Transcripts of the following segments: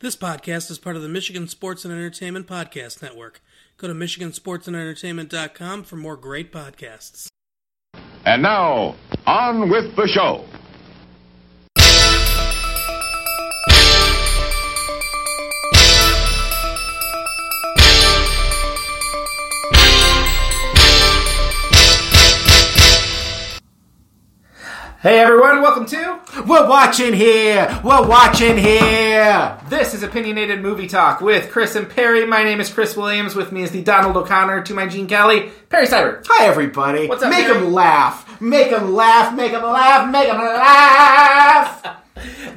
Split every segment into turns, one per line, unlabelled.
This podcast is part of the Michigan Sports and Entertainment Podcast Network. Go to MichiganSportsAndEntertainment.com for more great podcasts.
And now, on with the show.
Hey everyone, welcome to
We're watching here. We're watching here.
This is Opinionated Movie Talk with Chris and Perry. My name is Chris Williams. With me is the Donald O'Connor to my Gene Kelly, Perry Cyber.
Hi, everybody.
What's up,
Make them laugh. Make them laugh. Make them laugh. Make them laugh.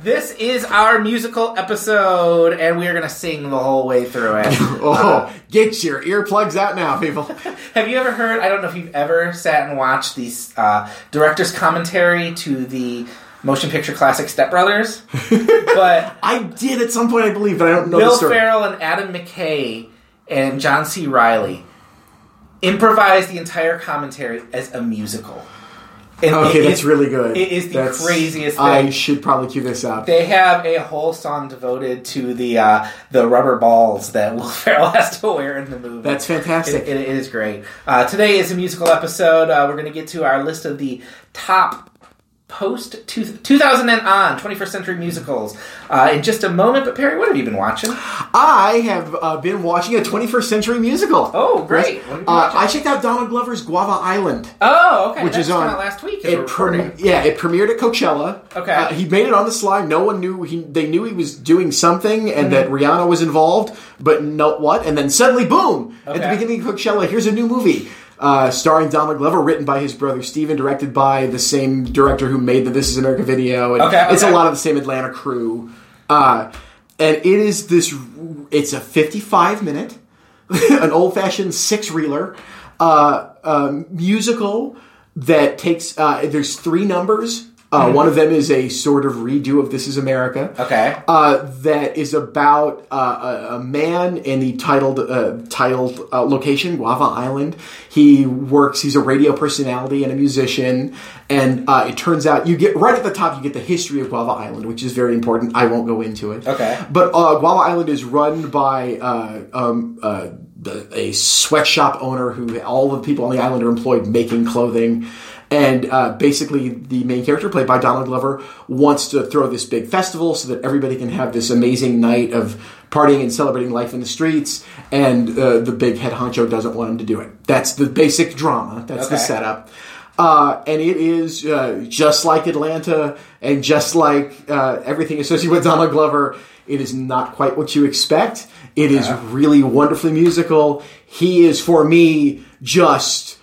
This is our musical episode, and we are going to sing the whole way through it.
Oh, get your earplugs out now, people.
Have you ever heard? I don't know if you've ever sat and watched the uh, director's commentary to the motion picture classic Step Brothers, but
I did at some point, I believe, but I don't know
Will
the story.
Ferrell and Adam McKay and John C. Reilly improvised the entire commentary as a musical. And
Okay, that's
is-
really good.
It is the
That's-
craziest thing.
I should probably cue this up.
they have a whole song devoted to the uh, the rubber balls that Will Ferrell has to wear in the movie.
That's fantastic.
It, it- it is great. Uh, today is a musical episode. Uh, we're going to get to our list of the top post two, 2000 and on 21st century musicals uh, in just a moment. But Perry, what have you been watching?
I have uh, been watching a 21st century musical.
Oh, great. What have you been
Uh. I checked out Donald Glover's Guava Island.
Oh, okay.
which
That's
is on
last week.
It
recording.
yeah, it premiered at Coachella.
Okay.
Uh, he made it on the slide. No one knew he. They knew he was doing something, and that
Mm-hmm.
Rihanna was involved, but no what? And then suddenly, boom! At the beginning of Coachella, here's a new movie. Uh, starring Donald Glover, written by his brother Steven, directed by the same director who made the This Is America video. And
Okay,
It's a lot of the same Atlanta crew. Uh, and it is this, it's a 55 minute, an old fashioned six reeler, uh, um, musical that takes, uh, there's three numbers. Uh, One of them is a sort of redo of This Is America.
Okay.
Uh, that is about uh, a, a man in the titled uh, titled uh, location, Guava Island. He works. He's a radio personality and a musician. And uh, it turns out you get right at the top. You get the history of Guava Island, which is very important. I won't go into it.
Okay.
But uh, Guava Island is run by uh, um, uh, the, a sweatshop owner who all the people on the island are employed making clothing. And uh, basically, the main character, played by Donald Glover, wants to throw this big festival so that everybody can have this amazing night of partying and celebrating life in the streets. And uh, the big head honcho doesn't want him to do it. That's the basic drama. That's the setup. Uh, and it is uh, just like Atlanta and just like uh, everything associated with Donald Glover. It is not quite what you expect. It is really wonderfully musical. He is, for me, just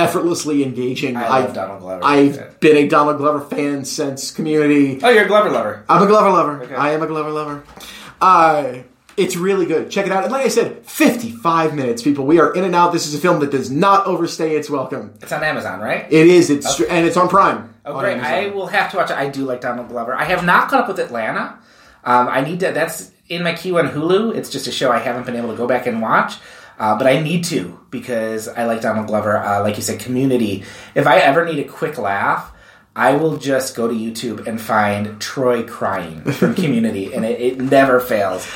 effortlessly engaging.
I love
I've-
Donald Glover.
I've been a Donald Glover fan since Community.
Oh, you're a Glover lover.
I'm a Glover lover.
Okay.
I am a Glover lover. Uh, it's really good. Check it out. And like I said, 55 minutes, people. We are in and out. This is a film that does not overstay its welcome.
It's on Amazon, right?
It is. It's and it's on Prime.
Oh,
on
great!
Amazon.
I will have to watch it. I do like Donald Glover. I have not caught up with Atlanta. Um, I need to. That's in my queue on Hulu. It's just a show I haven't been able to go back and watch, uh, but I need to because I like Donald Glover. Uh, like you said, Community. If I ever need a quick laugh, I will just go to YouTube and find Troy crying from Community, and it, it never fails.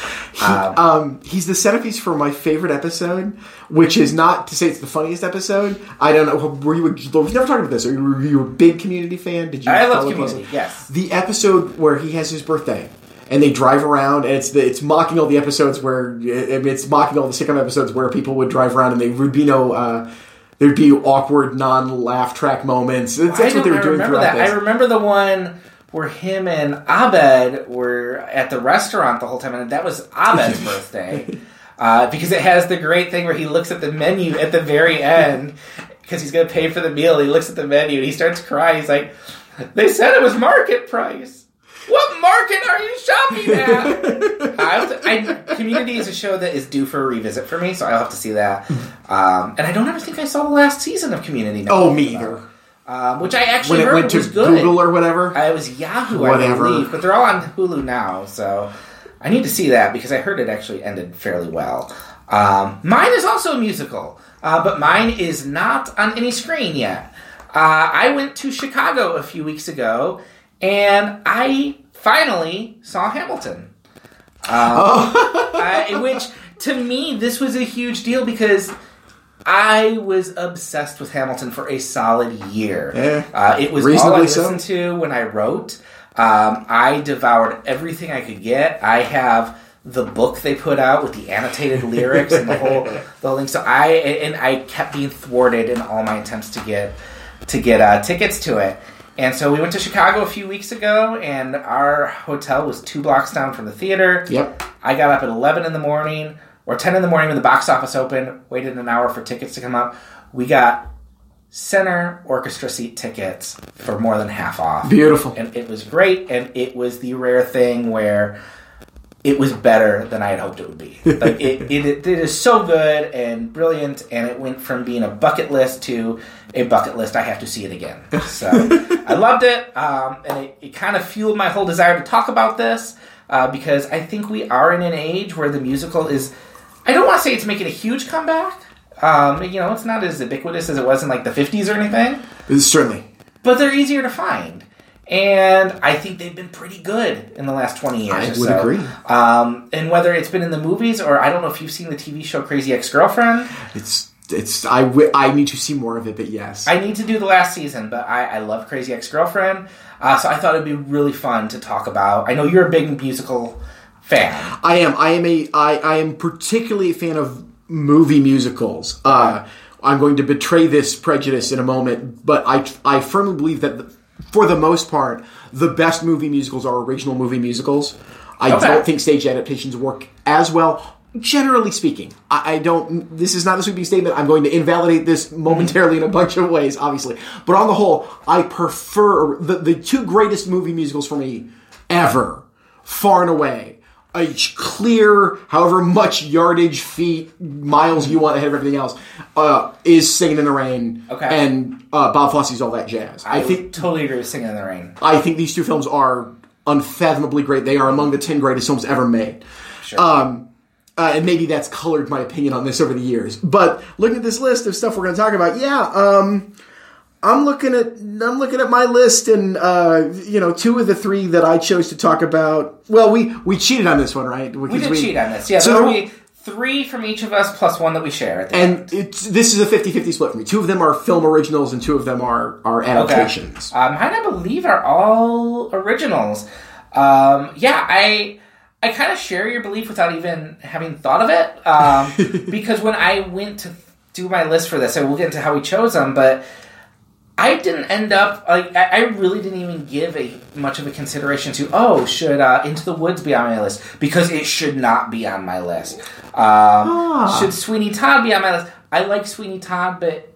Um,
Um, he's the centerpiece for my favorite episode, which is not to say it's the funniest episode. I don't know. Were you? We've never talked about this. Are you, were you a big Community fan? Did you?
I love Community,
closely?
yes.
The episode where he has his birthday. And they drive around, and it's the, it's mocking all the episodes where I mean, it's mocking all the sitcom episodes where people would drive around and there would be no uh, there'd be awkward non-laugh track moments. That's, that's what they were
I
doing
remember
throughout
that.
this.
I remember the one where him and Abed were at the restaurant the whole time, and that was Abed's birthday. Uh, because it has the great thing where he looks at the menu at the very end because he's going to pay for the meal. He looks at the menu and he starts crying. He's like, "They said it was market price. What market are you shopping at?" I have to, I, Community is a show that is due for a revisit for me, so I'll have to see that. Um, and I don't ever think I saw the last season of Community. now.
oh, me either.
Um, which I actually
When it
heard
went to
was good.
Google or whatever.
I was Yahoo,
Whatever.
I believe, but they're all on Hulu now, so I need to see that because I heard it actually ended fairly well. Um, mine is also a musical, uh, but mine is not on any screen yet. Uh, I went to Chicago a few weeks ago, and I finally saw Hamilton. I, which to me this was a huge deal because I was obsessed with Hamilton for a solid year.
Yeah.
Uh, it was all I
Reasonably so.
listened to when I wrote. Um, I devoured everything I could get. I have the book they put out with the annotated lyrics and the whole the whole thing. So I and I kept being thwarted in all my attempts to get to get uh, tickets to it. And so we went to Chicago a few weeks ago, and our hotel was two blocks down from the theater.
Yep.
I got up at 11 in the morning or 10 in the morning when the box office opened, waited an hour for tickets to come up. We got center orchestra seat tickets for more than half off.
Beautiful.
And it was great, and it was the rare thing where it was better than I had hoped it would be. Like it, it, it is so good and brilliant, and it went from being a bucket list to a bucket list. I have to see it again. So I loved it, um, and it, it kind of fueled my whole desire to talk about this uh, because I think we are in an age where the musical is. I don't want to say it's making a huge comeback. Um, you know, it's not as ubiquitous as it was in like the '50s or anything
Certainly.
but they're easier to find. And I think they've been pretty good in the last 20 years.
I would
so.
agree.
Um, and whether it's been in the movies or I don't know if you've seen the TV show Crazy Ex Girlfriend,
It's it's I I need to see more of it, but yes.
I need to do the last season, but I, I love Crazy Ex Girlfriend. Uh, so I thought it'd be really fun to talk about. I know you're a big musical fan.
I am. I am a. I, I am particularly a fan of movie musicals. Uh, I'm going to betray this prejudice in a moment, but I I firmly believe that the, for the most part, the best movie musicals are original movie musicals. I
Okay.
don't think stage adaptations work as well. Generally speaking, I, I don't. This is not a sweeping statement. I'm going to invalidate this momentarily in a bunch of ways, obviously. But on the whole, I prefer the the two greatest movie musicals for me ever, far and away a clear, however much yardage, feet, miles you want ahead of everything else, uh, is Singing in the Rain
Okay.
and uh, Bob Fosse's All That Jazz. I,
I,
think
totally agree with Singing in the Rain.
I think these two films are unfathomably great. They are among the ten greatest films ever made.
Sure.
Um, uh, and maybe that's colored my opinion on this over the years. But looking at this list of stuff we're going to talk about, yeah, um, I'm looking at I'm looking at my list, and uh, you know, two of the three that I chose to talk about. Well, we we cheated on this one, right?
we did cheat on this. Yeah,
So
will
will-
be three from each of us plus one that we share. At the end.
and it's, this is a 50-50 split for me. Two of them are film originals, and two of them are are adaptations.
Um, mine, I believe, are all originals. Um, yeah, I I kind of share your belief without even having thought of it. Um, because when I went to do my list for this, and we'll get into how we chose them, but I didn't end up like I really didn't even give a much of a consideration to oh should uh, Into the Woods be on my list because it should not be on my list. Um, Should Sweeney Todd be on my list? I like Sweeney Todd, but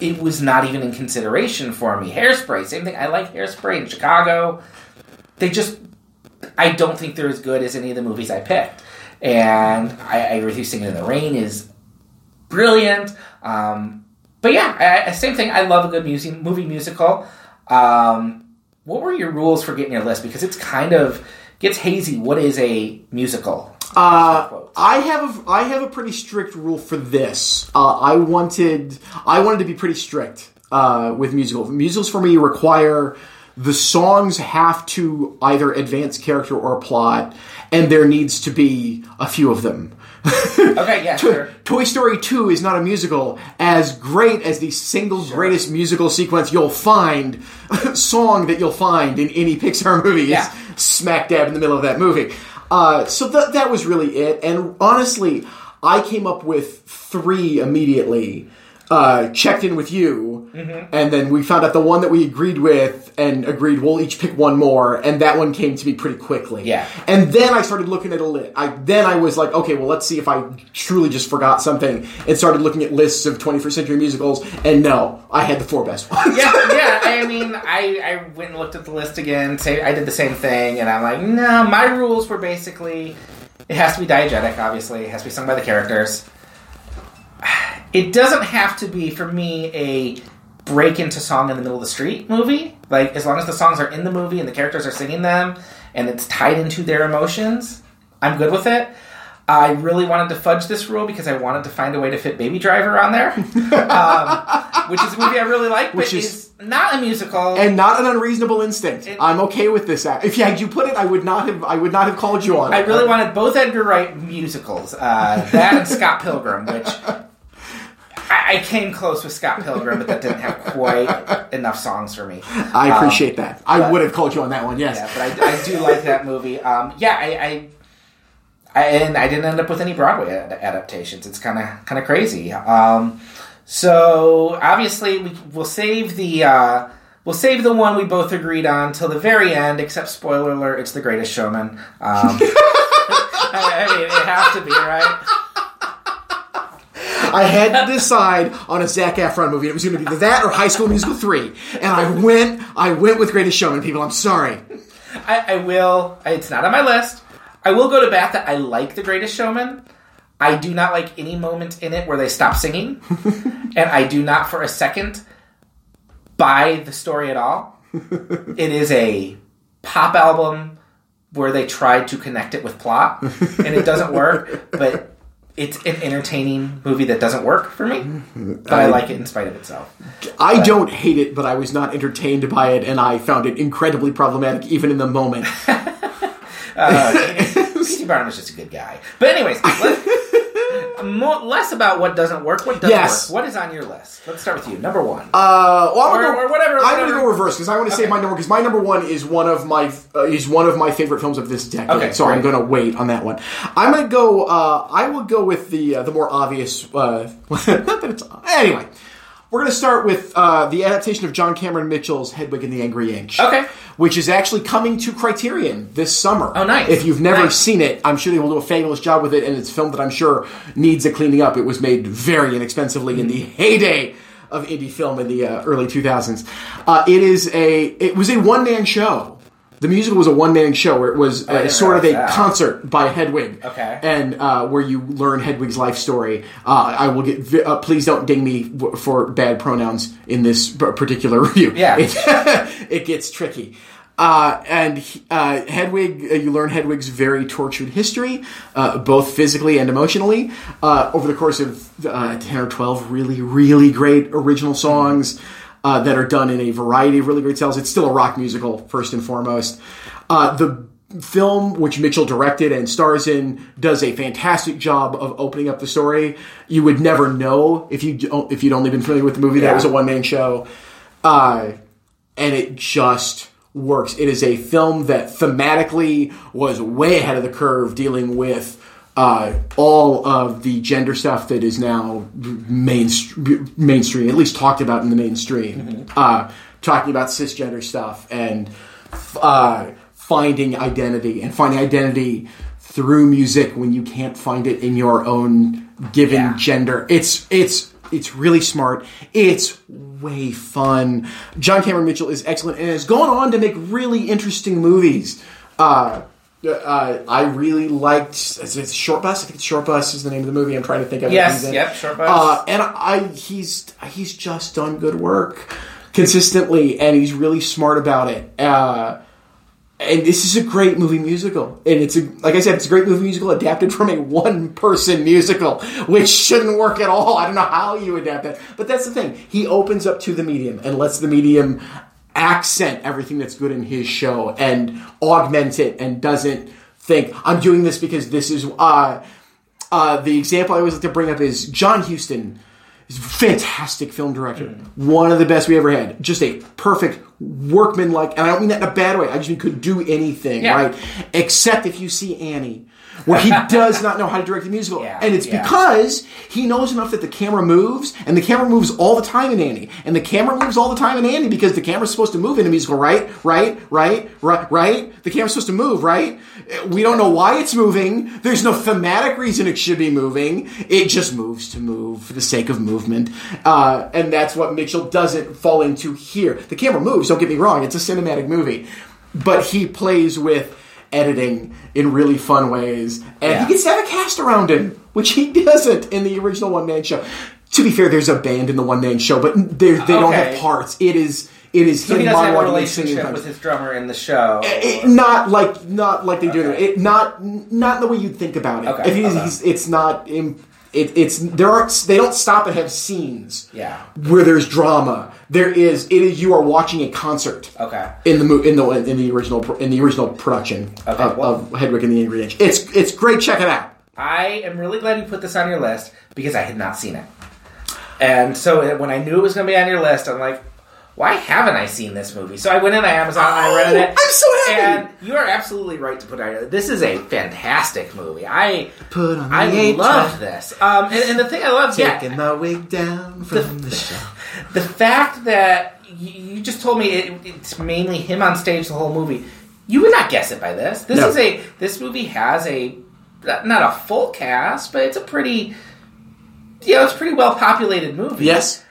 it was not even in consideration for me. Hairspray, same thing. I like Hairspray in Chicago. They just, I don't think they're as good as any of the movies I picked. And I, I agree with you. Singing in the Rain is brilliant. Um, but yeah, I, same thing. I love a good music, movie musical. Um, what were your rules for getting your list? Because it's kind of gets hazy. What is a musical?
Uh, I have a, I have a pretty strict rule for this. Uh, I wanted I wanted to be pretty strict uh, with musicals. Musicals for me require the songs have to either advance character or plot, and there needs to be a few of them.
Okay, yeah, sure.
Toy Story 2 is not a musical. As great as the single greatest musical sequence you'll find, song that you'll find in any Pixar movie
Yeah.
is smack dab in the middle of that movie. Uh, so th- that was really it. And honestly, I came up with three immediately. Uh, checked in with you,
Mm-hmm.
and then we found out the one that we agreed with, and agreed we'll each pick one more, and that one came to me pretty quickly.
Yeah.
And then I started looking at a list. I then I was like, okay, well, let's see if I truly just forgot something, and started looking at lists of 21st century musicals. And no, I had the four best ones.
yeah, yeah. I mean, I, I went and looked at the list again. Say I did the same thing, and I'm like, no. My rules were basically it has to be diegetic. Obviously, it has to be sung by the characters. It doesn't have to be for me a break into song in the middle of the street movie. Like as long as the songs are in the movie and the characters are singing them, and it's tied into their emotions, I'm good with it. I really wanted to fudge this rule because I wanted to find a way to fit Baby Driver on there, um, which is a movie I really like, but
Which is-
is not a musical.
and not an unreasonable instinct. I'm okay with this. act. If had you put it, I would not have. I would not have called you on.
I
it.
really wanted both Edgar Wright musicals, uh, that and Scott Pilgrim, which I, I came close with Scott Pilgrim, but that didn't have quite enough songs for me.
I appreciate that. I would have called you on that one. Yes.
Yeah, but I, I do like that movie. Um, yeah, I, I, and I didn't end up with any Broadway ad- adaptations. It's kind of kind of crazy. Um, so obviously we will save the uh, we'll save the one we both agreed on till the very end. Except spoiler alert, it's The Greatest Showman. Um, I, I mean, it has to be right.
I had to decide on a Zac Efron movie. It was going to be that or High School Musical three, and I went. I went with Greatest Showman. People, I'm sorry.
I, I will. It's not on my list. I will go to bat that I like The Greatest Showman. I do not like any moment in it where they stop singing, and I do not for a second buy the story at all. it is a pop album where they tried to connect it with plot, and it doesn't work. But it's an entertaining movie that doesn't work for me. Mm-hmm. But I like it in spite of itself.
I don't hate it, but I was not entertained by it, and I found it incredibly problematic, even in the moment.
Uh, P.T. Barnum is just a good guy. But anyways, more, less about what doesn't work. What does
Yes.
work? What is on your list? Let's start with you. Number one.
Uh, well, I'm
Or-
gonna go,
or whatever-
I'm going to go reverse because I want to save
Okay.
my number because my number one is one of my uh, is one of my favorite films of this decade.
Okay,
so I'm going to wait on that one. I'm going to go. Uh, I will go with the uh, the more obvious. Uh, not that it's anyway. We're going to start with uh, the adaptation of John Cameron Mitchell's Hedwig and the Angry Inch.
Okay.
Which is actually coming to Criterion this summer.
Oh, nice.
If you've never
Nice.
seen it, I'm sure they will do a fabulous job with it, and it's a film that I'm sure needs a cleaning up. It was made very inexpensively in the heyday of indie film in the uh, early 2000s. Uh, it is a it was a one man show. The musical was a one man show where it was uh,
didn't
sort of a
that.
concert by Hedwig.
Okay.
And uh, where you learn Hedwig's life story. Uh, I will get. vi- Uh, please don't ding me w- for bad pronouns in this particular review.
Yeah.
It, it gets tricky. Uh, and uh, Hedwig, uh, you learn Hedwig's very tortured history, uh, both physically and emotionally, uh, over the course of uh, 10 or 12 really, really great original songs uh, that are done in a variety of really great styles. It's still a rock musical, first and foremost. Uh, the film, which Mitchell directed and stars in, does a fantastic job of opening up the story. You would never know if you if you'd only been familiar with the movie that was a one man show. Uh, and it just works. It is a film that thematically was way ahead of the curve, dealing with uh, all of the gender stuff that is now mainstream, mainstream, at least talked about in the mainstream. Uh, talking about cisgender stuff and uh, finding identity and finding identity through music when you can't find it in your own given
Yeah.
gender. It's it's it's really smart. It's way fun. John Cameron Mitchell is excellent and has gone on to make really interesting movies. Uh, uh, I really liked Short Bus. I think it's Short Bus is the name of the movie. I'm trying to think of. it.
Yes, yep, Short Bus.
Uh, and I he's he's just done good work consistently, and he's really smart about it. Uh, and this is a great movie musical, and it's a like I said, it's a great movie musical adapted from a one-person musical, which shouldn't work at all. I don't know how you adapt that, but that's the thing. He opens up to the medium and lets the medium accent everything that's good in his show and augment it, and doesn't think I'm doing this because this is. Uh, uh, the example I always like to bring up is John Huston. Fantastic film director. One of the best we ever had. Just a perfect workman-like, and I don't mean that in a bad way. I just mean could do anything,
Yeah.
right? Except if you see Annie, where he does not know how to direct a musical,
Yeah,
and it's
yeah.
because he knows enough that the camera moves, and the camera moves all the time in Annie, and the camera moves all the time in Annie because the camera's supposed to move in a musical, right? Right? Right? Right? Right? The camera's supposed to move, right? We don't know why it's moving. There's no thematic reason it should be moving. It just moves to move for the sake of movement, uh, and that's what Mitchell doesn't fall into here. The camera moves. Don't get me wrong; it's a cinematic movie, but he plays with editing in really fun ways, and
Yeah.
he gets to have a cast around him, which he doesn't in the original one man show. To be fair, there's a band in the one man show, but they don't have parts. It is it is
So
him
he doesn't have a
monologuing and singing
relationship with his drummer in the show.
It- not like not like they do
Okay.
it. Not not the way you'd think about it.
Okay,
If he's,
okay.
he's, it's not. Im- it, it's there are they don't stop and have scenes
Yeah.
where there's drama. There is it is you are watching a concert.
Okay.
In the in the in the original in the original production
Okay,
of,
well-
of Hedwig and the Angry Inch. It's it's great. Check it out.
I am really glad you put this on your list because I had not seen it. And so when I knew it was going to be on your list, I'm like, why haven't I seen this movie? So I went into Amazon, I rented it.
I'm so happy.
And you are absolutely right to put it. This is a fantastic movie. I
Put on
I
track.
this. Um, and, and the thing I love, yeah,
Taking my wig down from the show.
the fact that you, you just told me it, it's mainly him on stage the whole movie. You would not guess it by this. This
No.
is a this movie has a not a full cast, but it's a pretty you know it's a pretty well populated movie.
Yes.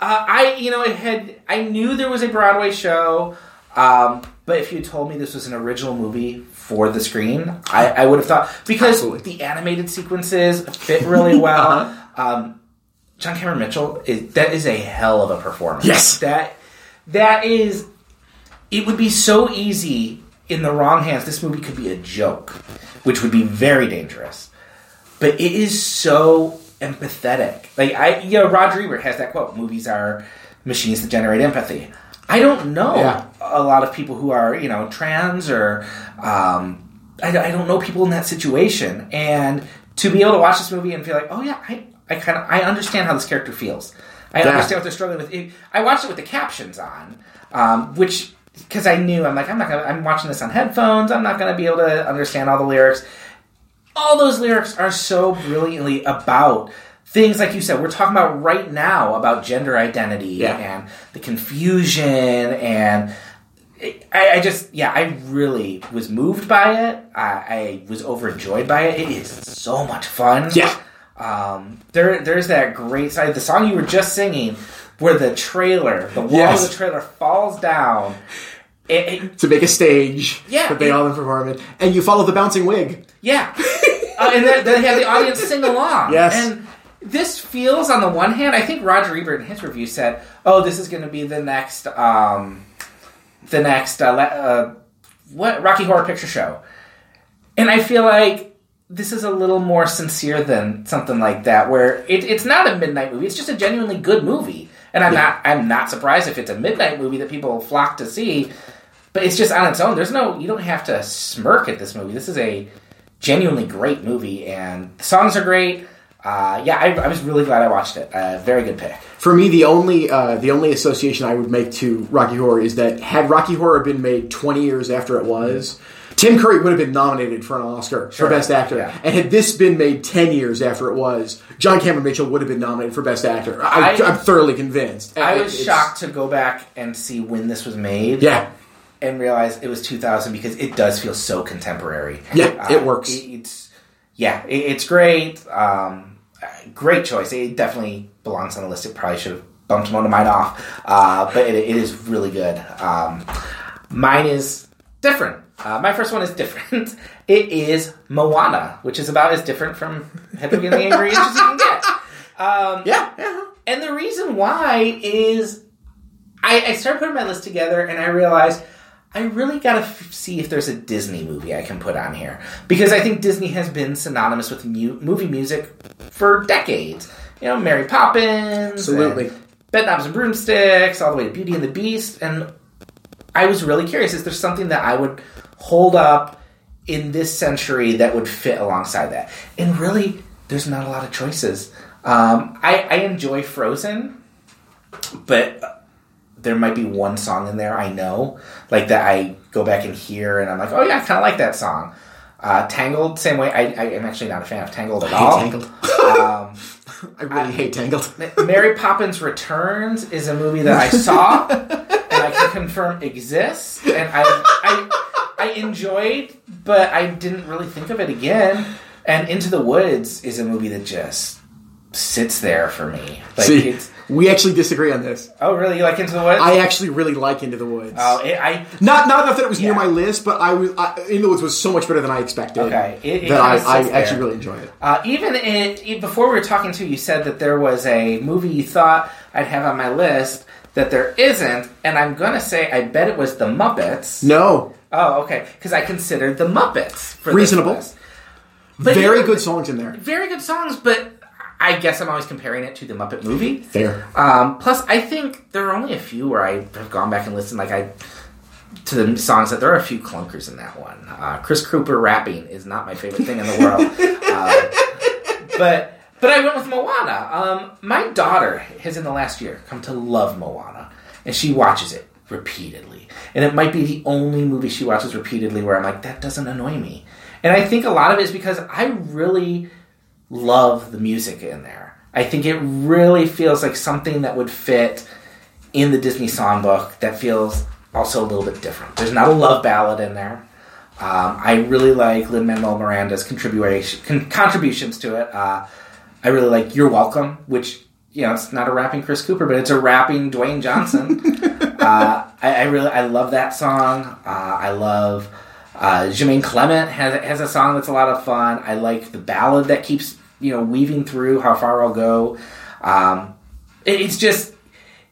Uh, I you know it had I knew there was a Broadway show, um, but if you told me this was an original movie for the screen, I, I would have thought because
Absolutely.
the animated sequences fit really well. um, John Cameron Mitchell is that is a hell of a performance.
Yes.
that that is. It would be so easy in the wrong hands. This movie could be a joke, which would be very dangerous but it is so empathetic. Like I, you know, Roger Ebert has that quote: "Movies are machines that generate empathy." I don't know
Yeah.
a lot of people who are, you know, trans or um, I, I don't know people in that situation, and to be able to watch this movie and feel like, oh yeah, I, I kind of I understand how this character feels. I
Yeah.
understand what they're struggling with. I watched it with the captions on, um, which because I knew I'm like I'm not gonna I'm watching this on headphones. I'm not gonna be able to understand all the lyrics all those lyrics are so brilliantly about things like you said we're talking about right now about gender identity
Yeah.
and the confusion and I, I just yeah i really was moved by it I, I was overjoyed by it it is so much fun
Yeah.
um, there there's that great side the song you were just singing where the trailer the wall
Yes.
of the trailer falls down it, it,
To make a stage
Yeah,
that they all then perform it, and you follow the bouncing wig.
Yeah, uh, and then, then have the audience sing along.
Yes.
and this feels on the one hand, I think Roger Ebert in his review said, "Oh, this is going to be the next, um, the next uh, uh, what Rocky Horror Picture Show," and I feel like this is a little more sincere than something like that, where it, it's not a midnight movie; it's just a genuinely good movie. And I'm not, I'm not surprised if it's a midnight movie that people flock to see. But it's just on its own. There's no, you don't have to smirk at this movie. This is a genuinely great movie, and the songs are great. Uh, yeah, I, I was really glad I watched it. Uh, very good pick.
For me, the only uh, the only association I would make to Rocky Horror is that had Rocky Horror been made 20 years after it was, Tim Curry would have been nominated for an Oscar
Sure.
for Best Actor.
Yeah.
And had this been made 10 years after it was, John Cameron Mitchell would have been nominated for Best Actor. I, am thoroughly convinced.
I was
it's-
shocked to go back and see when this was made.
Yeah.
And realize it was 2000 because it does feel so contemporary.
Yeah, it works.
it- it's yeah, it, it's great. Um, uh, great choice. It definitely belongs on the list. It probably should have bumped one of mine off, uh, but it, it is really good. Um, mine is different. Uh, my first one is different. It is Moana, which is about as different from Hedwig and the Angry Inch as you can get. Um,
Yeah, yeah.
and the reason why is I, I started putting my list together and I realized I really got to f- see if there's a Disney movie I can put on here. Because I think Disney has been synonymous with mu- movie music for decades. You know, Mary Poppins.
Absolutely.
Bedknobs and Broomsticks, all the way to Beauty and the Beast. And I was really curious is there something that I would hold up in this century that would fit alongside that? And really, there's not a lot of choices. Um, I, I enjoy Frozen, but there might be one song in there I know, like that I go back and hear, and I'm like, oh yeah, I kind of like that song. Uh, Tangled, same way. I, I am actually not a fan of Tangled at
I
all.
hate Tangled.
Um,
I really hate Tangled.
Mary Poppins Returns is a movie that I saw and I can confirm exists, and I, I I enjoyed, but I didn't really think of it again. And Into the Woods is a movie that just sits there for me. Like
See,
it's
we actually disagree on this.
oh really? You like Into the Woods?
I actually really like Into the Woods.
oh, it, I
Not not enough that it was near my list, but I was I, Into the Woods was so much better than I expected.
Okay, it- it
that I, I actually
there.
really enjoyed it.
Uh, even it, before we were talking to you, you said that there was a movie you thought I'd have on my list that there isn't, and I'm gonna say I bet it was The Muppets.
No,
Oh, okay, because I considered The Muppets for this
Reasonable. very
yeah,
good songs in there.
very good songs, but I guess I'm always comparing it to the Muppet movie.
Fair.
Um, plus, I think there are only a few where I have gone back and listened. Like I to the songs that there are a few clunkers in that one. Uh, Chris Cooper rapping is not my favorite thing in the world, uh, but but I went with Moana. Um, my daughter has in the last year come to love Moana, and she watches it repeatedly. And it might be the only movie she watches repeatedly where I'm like, that doesn't annoy me. And I think a lot of it is because I really love the music in there. I think it really feels like something that would fit in the Disney songbook that feels also a little bit different. There's not a love ballad in there. Um, I really like Lin Manuel Miranda's contribution con- contributions to it. Uh, I really like "You're Welcome," which you know it's not a rapping Chris Cooper, but it's a rapping Dwayne Johnson. uh, I, I, really I love that song. Uh, I love uh, Jemaine Clement has has a song that's a lot of fun. I like the ballad that keeps you know weaving through "How Far I'll Go." Um, it, it's just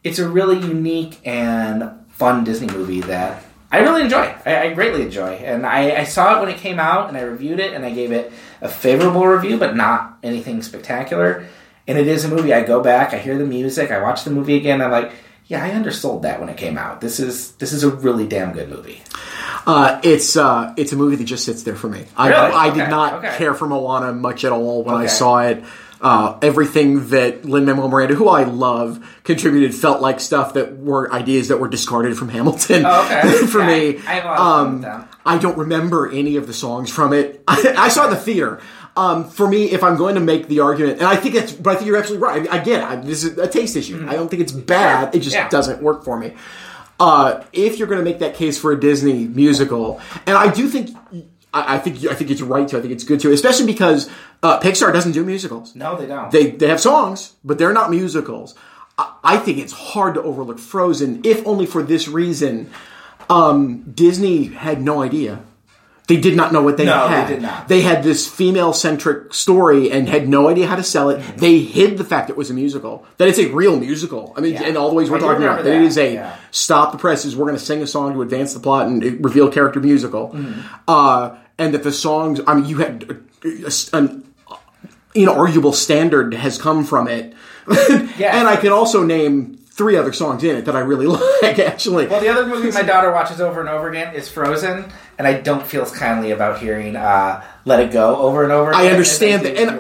it's a really unique and fun Disney movie that I really enjoy. I, I greatly enjoy, and I, I, saw it when it came out, and I reviewed it, and I gave it a favorable review, but not anything spectacular. And it is a movie. I go back, I hear the music, I watch the movie again. I'm like, yeah, I undersold that when it came out. This is this is a really damn good movie.
Uh, it's uh, it's a movie that just sits there for me. I,
Really?
I
Okay,
did not
okay.
care for Moana much at all when I saw it. Uh, everything that Lin Manuel Miranda, who I love, contributed felt like stuff that were ideas that were discarded from Hamilton.
Oh, okay.
for
Yeah,
me,
I have a lot of fun
um. I don't remember any of the songs from it. I, I saw it in the theater. Um, for me, if I'm going to make the argument, and I think that's, but I think you're absolutely right. I mean, again, I, this is a taste issue. I don't think it's bad. It just
Mm-hmm. Yeah.
doesn't work for me. Uh, if you're going to make that case for a Disney musical, and I do think, I, I think, I think it's right to. I think it's good to, especially because uh, Pixar doesn't do musicals.
No, they don't.
They they have songs, but they're not musicals. I, I think it's hard to overlook Frozen, if only for this reason. Um, Disney had no idea. They did not know what they
No, they
had.
did not.
They had this female centric story and had no idea how to sell it.
Mm-hmm.
They hid the fact it was a musical. That it's a real musical. I mean,
Yeah.
in all the ways we're
I
talking about.
remember
That it
that,
is a
yeah.
stop the presses. We're going to sing a song to advance the plot and reveal character musical.
Mm-hmm.
Uh, and that the songs. I mean, you had uh, an inarguable standard has come from it.
Yeah.
and I can also name three other songs in it that I really like, actually.
Well, the other movie my daughter watches over and over again is Frozen, and I don't feel as kindly about hearing uh, "Let It Go" over and over.
I understand that, and,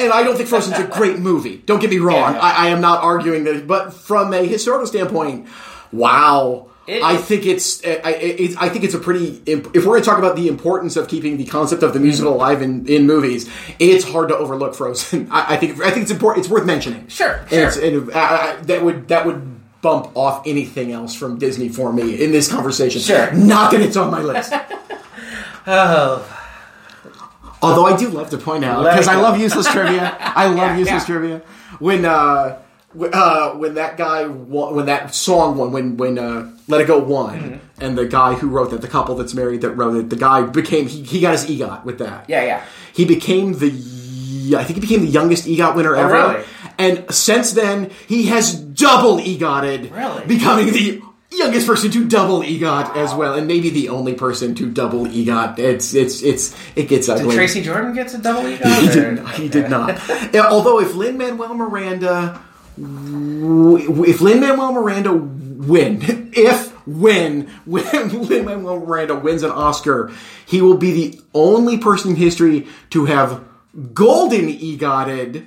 and I don't think Frozen's a great movie. Don't get me wrong.
Yeah, yeah.
I, I am not arguing that, but from a historical standpoint, wow.
It-
I think it's I, I- it's I think it's a pretty if we're going to talk about the importance of keeping the concept of the musical
Mm-hmm.
alive in, in movies, it's hard to overlook Frozen. I, I think I think it's important. It's worth mentioning.
Sure,
And
sure.
and, uh, uh, that would that would bump off anything else from Disney for me in this conversation.
Sure.
not that it's on my list.
oh,
Although I do love to point out because I love useless trivia. I love
Yeah,
useless
yeah.
trivia. When uh, w- uh, when that guy won, when that song won, when when uh, Let It Go won,
Mm-hmm.
and the guy who wrote that, the couple that's married that wrote it, the guy became he, he got his EGOT with that.
yeah, yeah.
He became the I think he became the youngest EGOT winner ever.
Oh, really?
And since then, he has double EGOTted,
Really?
becoming the youngest person to double EGOT as well, and maybe the only person to double EGOT. It's it's it's it gets
Did. Tracy Jordan gets a double EGOT?
He did not. He did not. Although, if Lin Manuel Miranda, if Lin Manuel Miranda win, if when when Lin Manuel Miranda wins an Oscar, he will be the only person in history to have golden egotted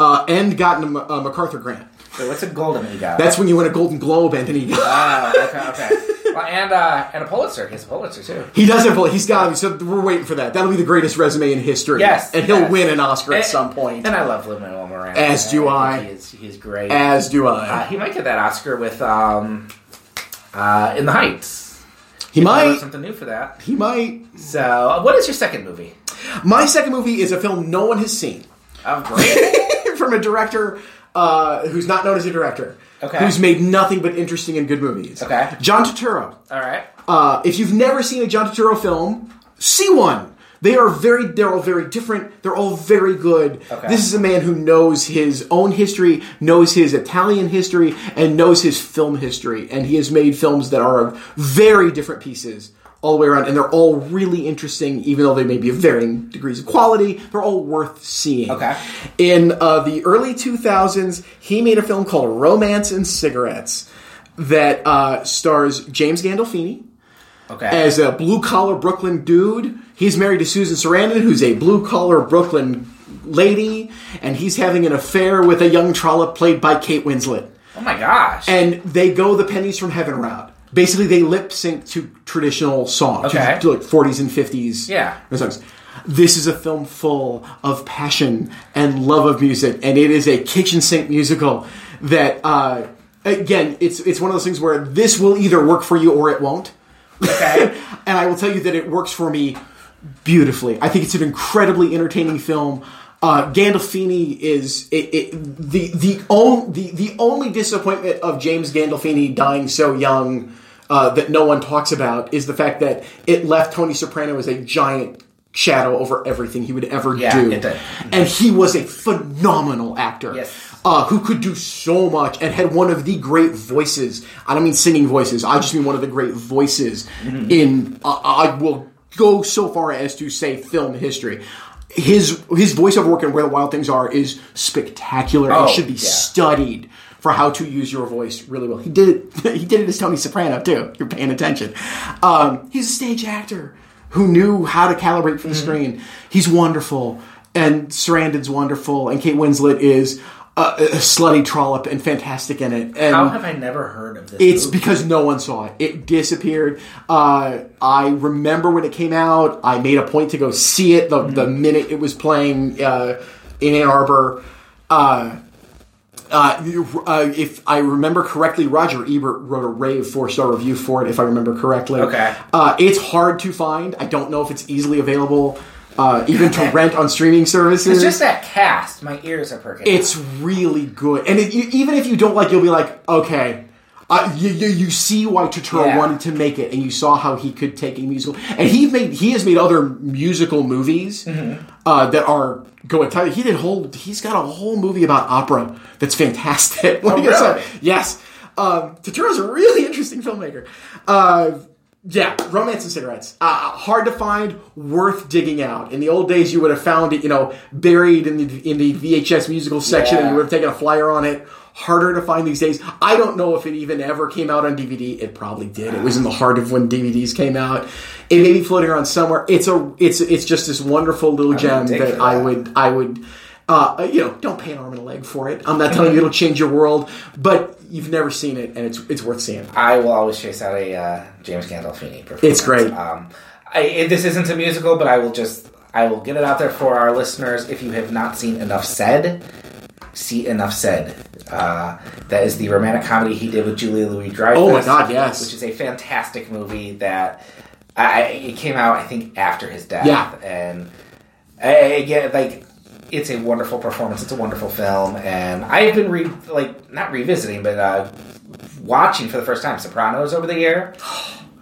uh, and gotten a MacArthur grant.
So what's a golden EGOT?
That's when you win a Golden Globe and an EGOT.
oh, okay, okay. Well, and uh, and a Pulitzer. He has a Pulitzer too.
He doesn't. pull- He's got. So we're waiting for that. That'll be the greatest resume in history.
Yes,
and he'll
yes.
win an Oscar at
And-
some point.
And I love Lin Manuel Miranda.
As do I.
think He is, he is great.
As do I.
uh, he might get that Oscar with um, uh, In the Heights.
He
I
might.
something new for that.
He might.
So, uh, what is your second movie?
My second movie is a film no one has seen
Oh, great.
from a director uh, who's not known as a director.
Okay.
Who's made nothing but interesting and good movies.
Okay.
John Turturro.
All right.
Uh, if you've never seen a John Turturro film, see one. They are very, they're all very different. They're all very good.
Okay.
This is a man who knows his own history, knows his Italian history, and knows his film history. And he has made films that are very different pieces all the way around, and they're all really interesting, even though they may be of varying degrees of quality. They're all worth seeing.
Okay.
In uh, the early 2000s, he made a film called Romance and Cigarettes that uh, stars James Gandolfini
Okay.
as a blue collar Brooklyn dude. He's married to Susan Sarandon, who's a blue collar Brooklyn lady, and he's having an affair with a young trollop played by Kate Winslet.
oh my gosh.
And they go the pennies from heaven route. Basically, they lip sync to traditional songs,
Okay.
to, like 40s and 50s
Yeah.
songs. This is a film full of passion and love of music, and it is a kitchen sink musical that, uh, again, it's it's one of those things where this will either work for you or it won't.
okay.
and I will tell you that it works for me beautifully. I think it's an incredibly entertaining film. Uh, Gandolfini is it, it, the the, on, the the only disappointment of James Gandolfini dying so young uh, that no one talks about is the fact that it left Tony Soprano as a giant shadow over everything he would ever
Yeah,
do. And he was a phenomenal actor
Yes.
uh, who could do so much and had one of the great voices. I don't mean singing voices. I just mean one of the great voices
Mm-hmm.
in. Uh, I will go so far as to say film history. His his voiceover work in Where the Wild Things Are is spectacular
Oh,
and should be
yeah.
studied for how to use your voice really well. He did it. He did it as Tony Soprano too. You're paying attention. Um, he's a stage actor who knew how to calibrate for the
Mm-hmm.
screen. He's wonderful, and Sarandon's wonderful, and Kate Winslet is a, a slutty trollop and fantastic in it. And
How have I never heard of this?
it's
movie?
because no one saw it. It disappeared. Uh, I remember when it came out. I made a point to go see it the, the minute it was playing uh, in Ann Arbor. Uh, uh, if I remember correctly, Roger Ebert wrote a rave four star review for it. If I remember correctly,
Okay.
Uh, it's hard to find. I don't know if it's easily available, uh, even to rent on streaming services.
It's just that cast. My ears are perking.
It's really good, and it, you, even if you don't like, you'll be like, okay. Uh, you, you, you see why Turturro
Yeah.
wanted to make it, and you saw how he could take a musical, and he made he has made other musical movies
Mm-hmm.
uh, that are go entirely. He did whole. He's got a whole movie about opera that's fantastic. Like
Oh, really?
yes, um, Turturro's a really interesting filmmaker. Uh, yeah, romance and cigarettes. Uh, hard to find, worth digging out. In the old days, you would have found it, you know, buried in the in the VHS musical section, and you would have taken a flyer on it. Harder to find these days. I don't know if it even ever came out on DVD. It probably did. It was in the heart of when DVDs came out. It may be floating around somewhere. It's a it's it's just this wonderful little gem
dig
that I would I would. Uh, you know, don't pay an arm and a leg for it. I'm not telling you it'll change your world, but you've never seen it, and it's it's worth seeing.
I will always chase out a uh, James Gandolfini performance.
It's great.
Um, I, this isn't a musical, but I will just I will get it out there for our listeners. If you have not seen Enough Said, see Enough Said. Uh, that is the romantic comedy he did with Julia Louis Dreyfus.
Oh my God, yes.
which is a fantastic movie that I, it came out I think after his death.
Yeah.
and I, again like. It's a wonderful performance. It's a wonderful film, and I've been re- like not revisiting, but uh, watching for the first time Sopranos over the year.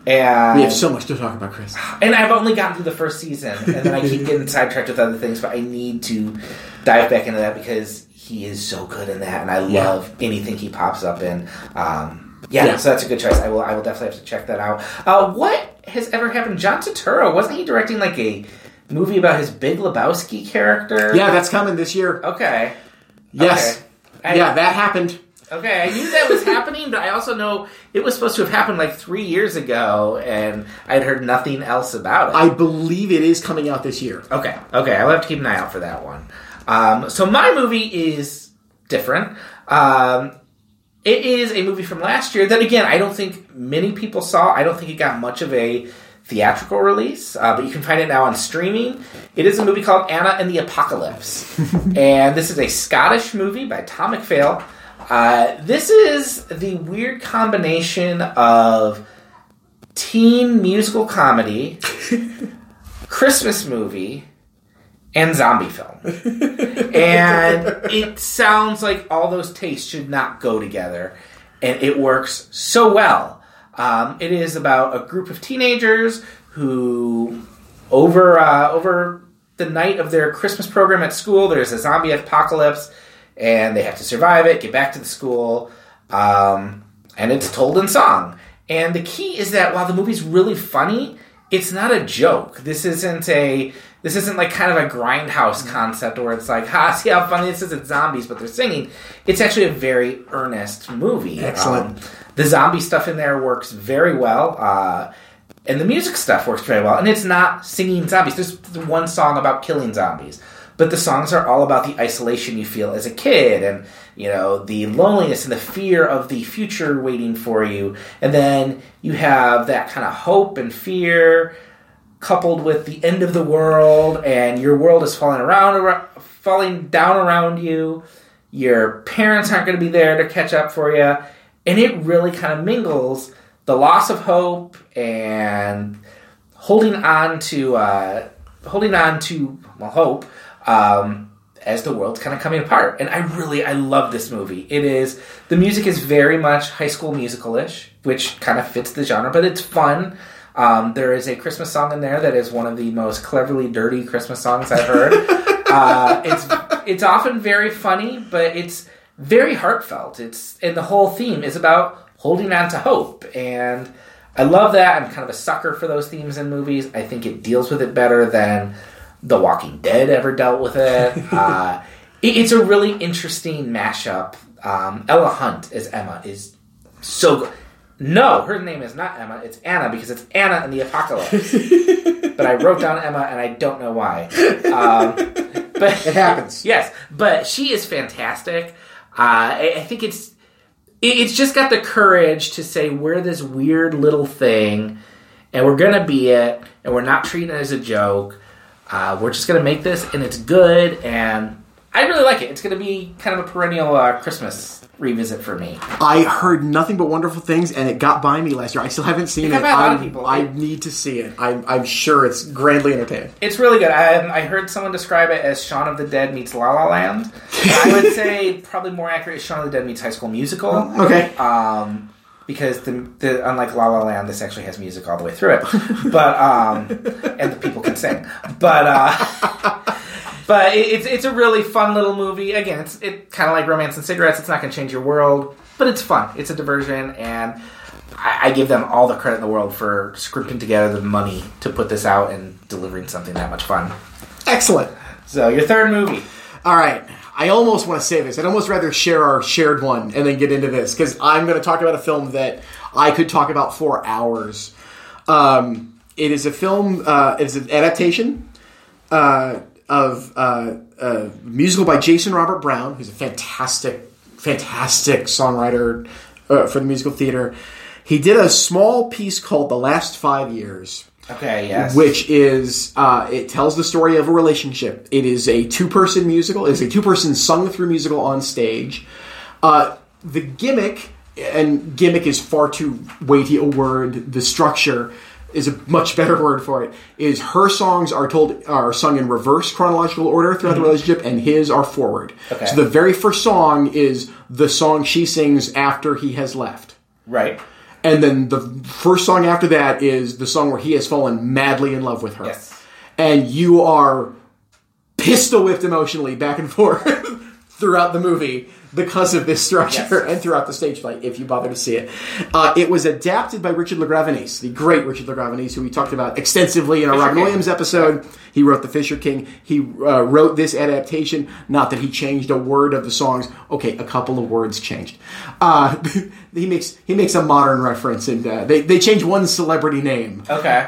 And
We have so much to talk about, Chris.
and I've only gotten through the first season, and then I keep getting sidetracked with other things. But I need to dive back into that because he is so good in that, and I
Yeah.
love anything he pops up in. Um, yeah,
Yeah.
so that's a good choice. I will. I will definitely have to check that out. Uh, what has ever happened? John Turturro wasn't he directing like a movie about his Big Lebowski character?
Yeah, that's coming this year.
Okay.
Yes.
Okay. I-
yeah, that happened.
Okay, I knew that was happening, but I also know it was supposed to have happened like three years ago, and I'd heard nothing else about it.
I believe it is coming out this year.
Okay, okay, I'll have to keep an eye out for that one. Um, so my movie is different. Um, it is a movie from last year that, again, I don't think many people saw. I don't think it got much of a theatrical release, uh, but you can find it now on streaming. It is a movie called Anna and the Apocalypse, and this is a Scottish movie by Tom McPhail. Uh, this is the weird combination of teen musical comedy, Christmas movie, and zombie film. and it sounds like all those tastes should not go together, and it works so well. Um, it is about a group of teenagers who, over uh, over the night of their Christmas program at school, there's a zombie apocalypse, and they have to survive it, get back to the school, um, and it's told in song. And the key is that while the movie's really funny, it's not a joke. This isn't a this isn't like kind of a grindhouse concept where it's like, ha, see how funny this is. It's zombies, but they're singing. It's actually a very earnest movie.
Excellent.
Um, the zombie stuff in there works very well. Uh, and the music stuff works very well. And it's not singing zombies. There's one song about killing zombies, but the songs are all about the isolation you feel as a kid, and you know the loneliness and the fear of the future waiting for you. And then you have that kind of hope and fear coupled with the end of the world, and your world is falling around, ar- falling down around you. Your parents aren't going to be there to catch up for you, and it really kind of mingles the loss of hope and holding on to uh, holding on to well hope um, as the world's kind of coming apart. And I really I love this movie. It is the music is very much High School Musical-ish, which kind of fits the genre, but it's fun. Um, there is a Christmas song in there that is one of the most cleverly dirty Christmas songs I've heard. uh, it's it's often very funny, but it's very heartfelt. It's and the whole theme is about holding on to hope, and I love that. I'm kind of a sucker for those themes in movies. I think it deals with it better than The Walking Dead ever dealt with it. uh, it it's a really interesting mashup. Um, Ella Hunt as Emma is so good. No, her name is not Emma. It's Anna because it's Anna in the Apocalypse. but I wrote down Emma, and I don't know why. Um, but
It happens.
yes, but she is fantastic. Uh, I, I think it's it- it's just got the courage to say we're this weird little thing, and we're gonna be it, and we're not treating it as a joke. Uh, we're just gonna make this, and it's good, and I really like it. It's gonna be kind of a perennial uh, Christmas revisit for me.
I heard nothing but wonderful things, and it got by me last year. I still haven't seen
It got
it.
by a lot
I,
of people.
I need to see it. I'm, I'm sure it's grandly entertaining.
It's really good. I, I heard someone describe it as Shaun of the Dead meets La La Land. I would say probably more accurate is Shaun of the Dead meets High School Musical.
Okay.
Um, because the, the unlike La La Land, this actually has music all the way through it, but um, and the people can sing. But uh, but it, it's it's a really fun little movie. Again, it's it kind of like Romance and Cigarettes. It's not going to change your world, but it's fun. It's a diversion, and I, I give them all the credit in the world for scripting together the money to put this out and delivering something that much fun.
Excellent.
So your third movie.
All right. I almost want to say this. I'd almost rather share our shared one and then get into this because I'm going to talk about a film that I could talk about for hours. Um, it is a film. Uh, it's an adaptation uh, of uh, a musical by Jason Robert Brown, who's a fantastic, fantastic songwriter uh, for the musical theater. He did a small piece called "The Last Five Years."
Okay, yes.
which is uh, it tells the story of a relationship. It is a two-person musical. It is a two-person sung-through musical on stage. Uh, the gimmick, and gimmick is far too weighty a word. The structure is a much better word for it. Is her songs are told are sung in reverse chronological order throughout the relationship, and his are forward.
Okay.
So the very first song is the song she sings after he has left.
right.
And then the first song after that is the song where he has fallen madly in love with her.
Yes.
And you are pistol whipped emotionally back and forth throughout the movie because of this structure
Yes.
and throughout the stage play, if you bother to see it. Uh, it was adapted by Richard LaGravenese, the great Richard LaGravenese, who we talked about extensively in our
Fisher
Robin
King.
Williams episode. He wrote The Fisher King. He uh, wrote this adaptation. Not that he changed a word of the songs. Okay, a couple of words changed. Uh, he makes he makes a modern reference, and uh, they they change one celebrity name.
Okay.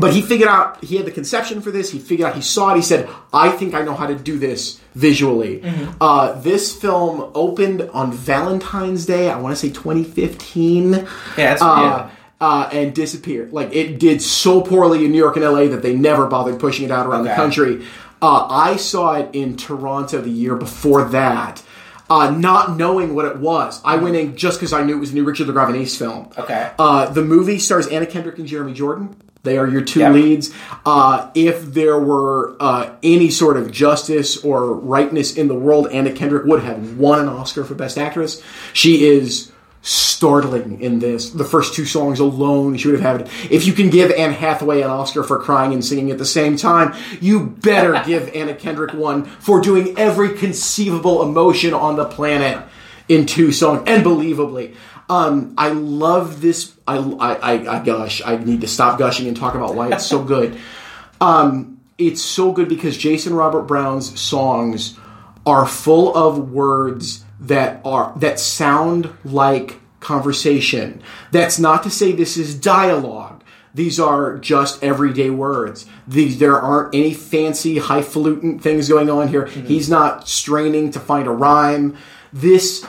But he figured out he had the conception for this. He figured out he saw it. He said, "I think I know how to do this visually." Uh, this film opened on Valentine's Day. I want to say 2015.
Yeah, that's-
uh,
yeah.
Uh, and disappeared. Like it did so poorly in New York and LA that they never bothered pushing it out around the country. Uh, I saw it in Toronto the year before that. Uh, not knowing what it was, I went in just because I knew it was a new Richard LaGravenese film.
Okay.
Uh, the movie stars Anna Kendrick and Jeremy Jordan. They are your two leads. Uh, if there were uh, any sort of justice or rightness in the world, Anna Kendrick would have won an Oscar for Best Actress. She is startling in this. The first two songs alone, she would have had it. If you can give Anne Hathaway an Oscar for crying and singing at the same time, you better give Anna Kendrick one for doing every conceivable emotion on the planet in two songs, and believably. Um, I love this. I, I, I, I gush. I need to stop gushing and talk about why it's so good. Um, it's so good because Jason Robert Brown's songs are full of words that are that sound like conversation. That's not to say this is dialogue. These are just everyday words. These there aren't any fancy highfalutin things going on here. He's not straining to find a rhyme. This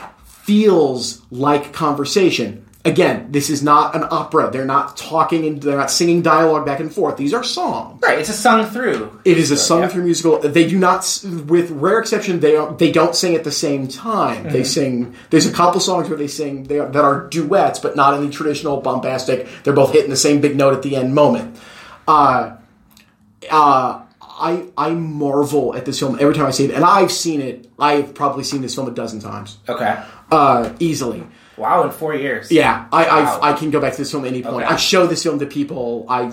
feels like conversation. Again, this is not an opera. They're not talking and they're not singing dialogue back and forth. These are songs.
Right, it's a sung through.
It is a sung
yeah.
through musical. They do not, with rare exception, they don't, they don't sing at the same time. They sing. There's a couple songs where they sing they are, that are duets, but not in the traditional bombastic. They're both hitting the same big note at the end moment. Uh, uh, I I marvel at this film every time I see it, and I've seen it. I've probably seen this film a dozen times,
Okay.
Uh, easily.
Wow, in four years.
Yeah, I
Wow.
I, I can go back to this film at any point.
Okay.
I show this film to people. I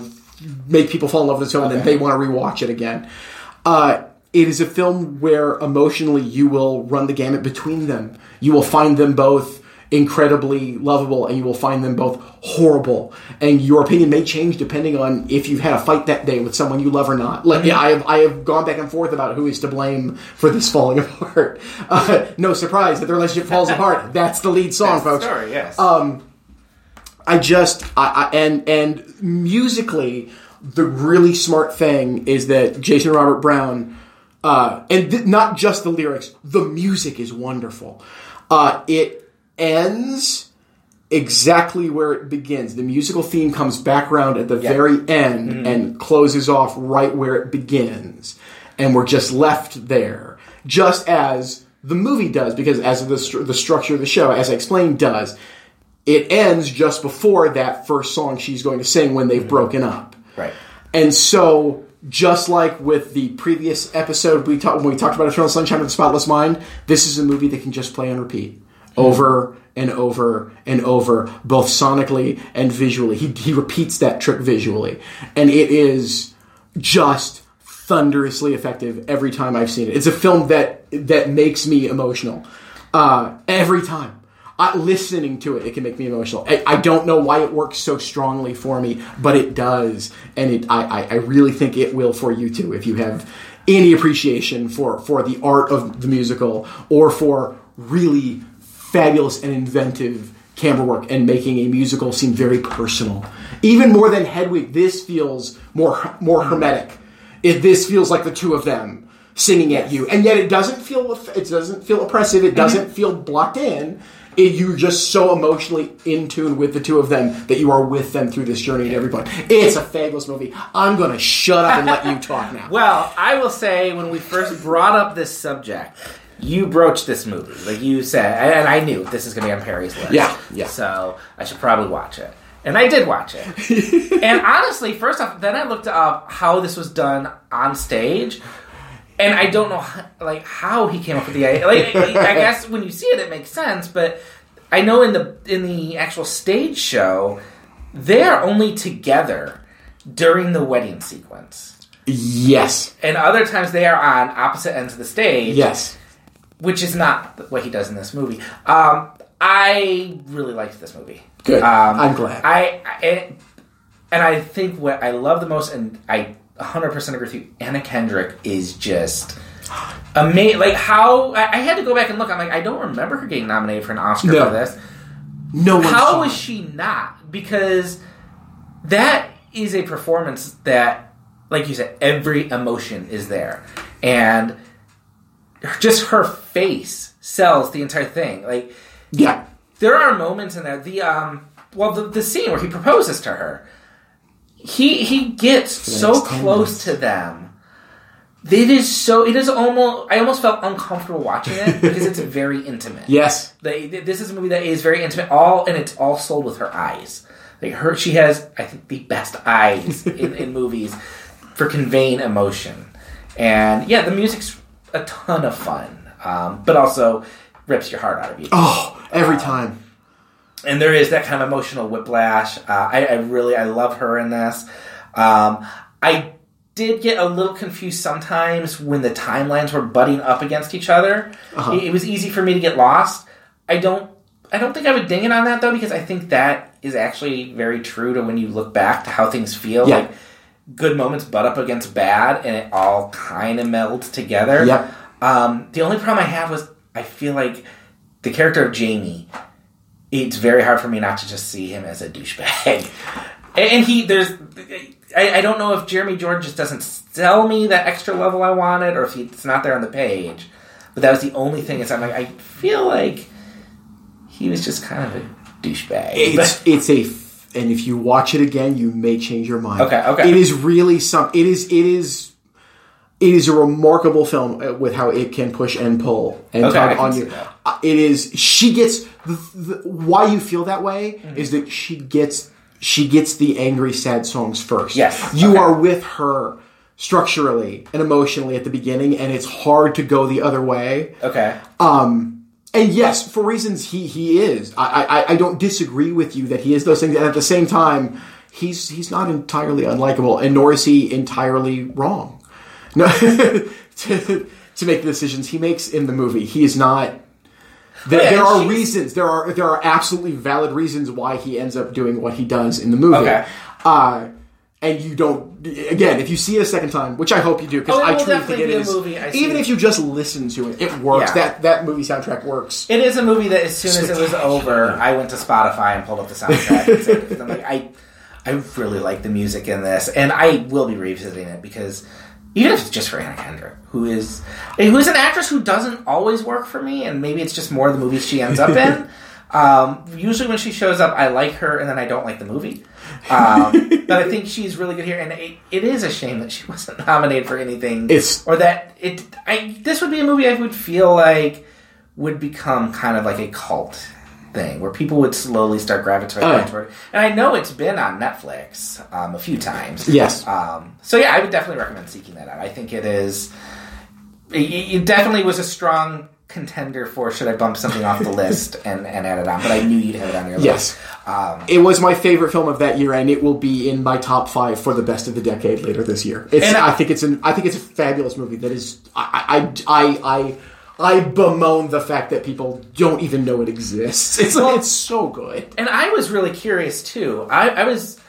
make people fall in love with this film, and then they want to rewatch it again. Uh, it is a film where emotionally you will run the gamut between them. You will find them both incredibly lovable, and you will find them both horrible. And your opinion may change depending on if you've had a fight that day with someone you love or not. Like, yeah, I have I have gone back and forth about who is to blame for this falling apart. Uh, no surprise that the relationship falls apart. That's the lead song,
That's
folks.
story, yes.
I just I, I and and musically, the really smart thing is that Jason Robert Brown, uh, and th- not just the lyrics, the music is wonderful. Uh, it ends exactly where it begins. The musical theme comes back around at the very end mm-hmm. and closes off right where it begins, and we're just left there, just as the movie does, because as the the structure of the show, as I explained, does it ends just before that first song she's going to sing when they've mm-hmm. broken up.
Right.
And so, just like with the previous episode we talked when we talked about Eternal Sunshine of the Spotless Mind, this is a movie that can just play on repeat over and over and over, both sonically and visually. He he repeats that trick visually, and it is just thunderously effective every time I've seen it. It's a film that that makes me emotional uh, every time. I, listening to it, it can make me emotional. I, I don't know why it works so strongly for me, but it does, and it. I, I, really think it will for you too if you have any appreciation for for the art of the musical or for really fabulous and inventive camera work and making a musical seem very personal. Even more than Hedwig, this feels more more hermetic. It, this feels like the two of them singing at you, and yet it doesn't feel it doesn't feel oppressive. It doesn't mm-hmm. feel blocked in. It, you're just so emotionally in tune with the two of them that you are with them through this journey at every point. It's a fabulous movie. I'm gonna shut up and let you talk now.
Well, I will say when we first brought up this subject, you broached this movie. Like you said, and I knew this is going to be on Perry's list.
Yeah, yeah.
So I should probably watch it. And I did watch it. and honestly, first off, then I looked up how this was done on stage. And I don't know, how, like, how he came up with the idea. Like, I guess when you see it, it makes sense. But I know in the in the actual stage show, they're only together during the wedding sequence
yes,
and other times they are on opposite ends of the stage.
yes.
Which is not what he does in this movie. Um, I really liked this movie.
Good.
Um,
I'm glad.
I, I and I think what I love the most, and I 100 percent agree with you. Anna Kendrick is just amazing. Like how I, I had to go back and look. I'm like, I don't remember her getting nominated for an Oscar
No.
for this.
No one.
How is she not? Because that is a performance that, like you said, every emotion is there, and just her face sells the entire thing. Like
Yeah.
there are moments in there. The um, well, the, the scene where he proposes to her, he he gets so close to them. It is so. It is almost. I almost felt uncomfortable watching it because it's very intimate.
Yes.
They, this is a movie that is very intimate. All and it's all sold with her eyes. Like her, she has I think the best eyes in, in movies for conveying emotion. And yeah, the music's a ton of fun, um, but also rips your heart out of you.
Oh, every time.
And there is that kind of emotional whiplash. Uh, I, I really I love her in this. Um, I did get a little confused sometimes when the timelines were butting up against each other. It, it was easy for me to get lost. I don't I don't think I would ding it on that though because I think that is actually very true to when you look back to how things feel.
Yeah.
Like good moments butt up against bad, and it all kind of melds together.
Yep.
Um, the only problem I have was I feel like the character of Jamie. It's very hard for me not to just see him as a douchebag. And he, there's, I, I don't know if Jeremy Jordan just doesn't sell me that extra level I wanted, or if he, it's not there on the page. But that was the only thing. Is I'm like, I feel like he was just kind of a douchebag.
It's it's a and if you watch it again, you may change your mind.
Okay, okay.
It is really some. It is it is. It is a remarkable film uh, with how it can push and pull and
Okay,
tug on you. Uh, It is. She gets the, the, why you feel that way
Mm-hmm.
is that she gets she gets the angry sad songs first.
Yes,
you
okay.
are with her structurally and emotionally at the beginning, and it's hard to go the other way.
okay.
And yes, for reasons he he is. I, I I don't disagree with you that he is those things. And at the same time, he's he's not entirely unlikable, and nor is he entirely wrong. No, to to make the decisions he makes in the movie, he is not. There,
Yeah,
there are
she's-
reasons. There are there are absolutely valid reasons why he ends up doing what he does in the movie.
Okay.
Uh, and you don't. Again, if you see it a second time, which I hope you do, because
Oh,
I truly think it
a movie
even if you just listen to it, it works.
Yeah.
That that movie soundtrack works.
It is a movie that as soon as it was over, I went to Spotify and pulled up the soundtrack. and I'm like, I, I really like the music in this, and I will be revisiting it because even if it's just for Anna Kendrick, who is who is an actress who doesn't always work for me, and maybe it's just more the movies she ends up in. Um, usually when she shows up, I like her, and then I don't like the movie. Um, but I think she's really good here, and it, it is a shame that she wasn't nominated for anything.
It's-
or that it. I this would be a movie I would feel like would become kind of like a cult thing where people would slowly start gravitating
Oh,
toward it. And I know it's been on Netflix um, a few times.
Yes.
Um, so yeah, I would definitely recommend seeking that out. I think it is. It, it definitely was a strong contender for should I bump something off the list and, and add it on, but I knew you'd have it on your
Yes.
list. Um,
It was my favorite film of that year, and it will be in my top five for the best of the decade later this year. It's,
And I-
I think it's an I think it's a fabulous movie that is I I I I, I bemoan the fact that people don't even know it exists. It's
Well-
it's so good.
and I was really curious too. I, I was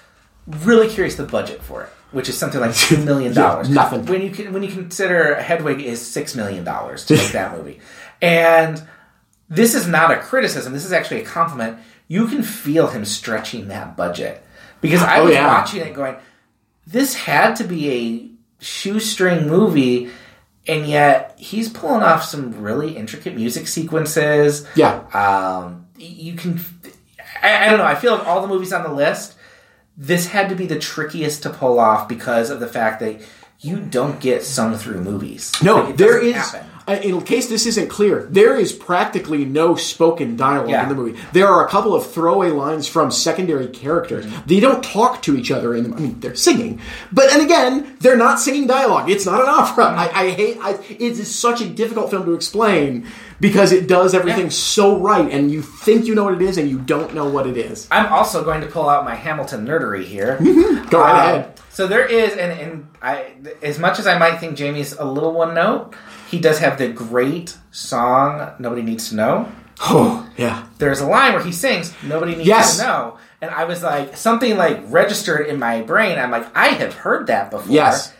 really curious the budget for it, which is something like two million dollars.
Yeah, nothing.
When you can, when you consider Hedwig is six million dollars to make that movie, and this is not a criticism. This is actually a compliment. You can feel him stretching that budget because I
Oh,
was
yeah.
watching it going, this had to be a shoestring movie. And yet, he's pulling off some really intricate music sequences.
Yeah.
Um, you can. I, I don't know. I feel like all the movies on the list, this had to be the trickiest to pull off because of the fact that you don't get sung through movies.
No,
Like,
there is.
happen.
In case this isn't clear, there is practically no spoken dialogue
Yeah.
in the movie. There are a couple of throwaway lines from secondary characters.
Mm-hmm.
They don't talk to each other in the. I mean, they're singing, but and again, they're not singing dialogue. It's not an opera.
Mm-hmm.
I, I hate. I, it is such a difficult film to explain because it does everything
Yeah.
so right, and you think you know what it is, and you don't know what it is.
I'm also going to pull out my Hamilton nerdery here.
Go right
Um,
ahead.
So there is, and, and I, as much as I might think Jamie's a little one note, he does have the great song "Nobody Needs to Know."
Oh, yeah.
There's a line where he sings "Nobody Needs
Yes.
to Know," and I was like, something like registered in my brain. I'm like, I have heard that before.
Yes.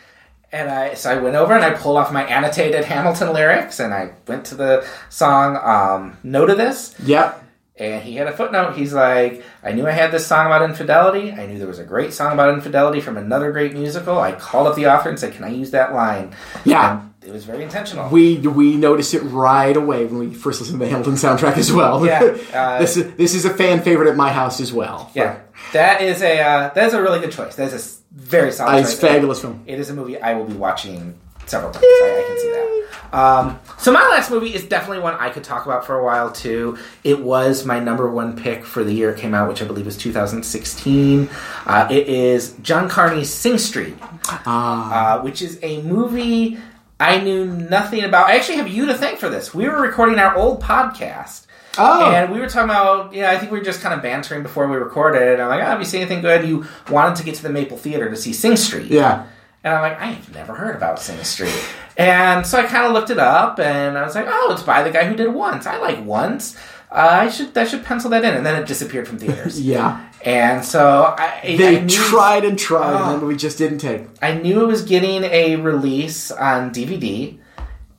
And I so I went over and I pulled off my annotated Hamilton lyrics and I went to the song um, "No to This."
Yep.
And he had a footnote. He's like, I knew I had this song about infidelity. I knew there was a great song about infidelity from another great musical. I called up the author and said, Can I use that line?
Yeah.
And it was very intentional.
We we noticed it right away when we first listened to the Hamilton soundtrack as well.
Yeah, uh,
this is this is a fan favorite at my house as well.
yeah, that is a uh, that is a really good choice. That is a very solid
Uh, it's
choice.
fabulous film.
It is a movie I will be watching several times. I, I can see that. Um, so my last movie is definitely one I could talk about for a while too. It was my number one pick for the year it came out, which I believe was 2016. Uh, it is John Carney's Sing Street, uh, which is a movie I knew nothing about. I actually have you to thank for this. We were recording our old podcast.
Oh.
And we were talking about, yeah, I think we were just kind of bantering before we recorded. And I'm like, oh, have you seen anything good? You wanted to get to the Maple Theater to see Sing Street.
Yeah.
And I'm like, I have never heard about Sing Street. And so I kind of looked it up and I was like, oh, it's by the guy who did Once. I like Once. Uh, I should I should pencil that in, and then it disappeared from theaters.
Yeah.
And so I,
They
I knew,
tried and tried,
Oh.
and then we just didn't take.
I knew it was getting a release on DVD.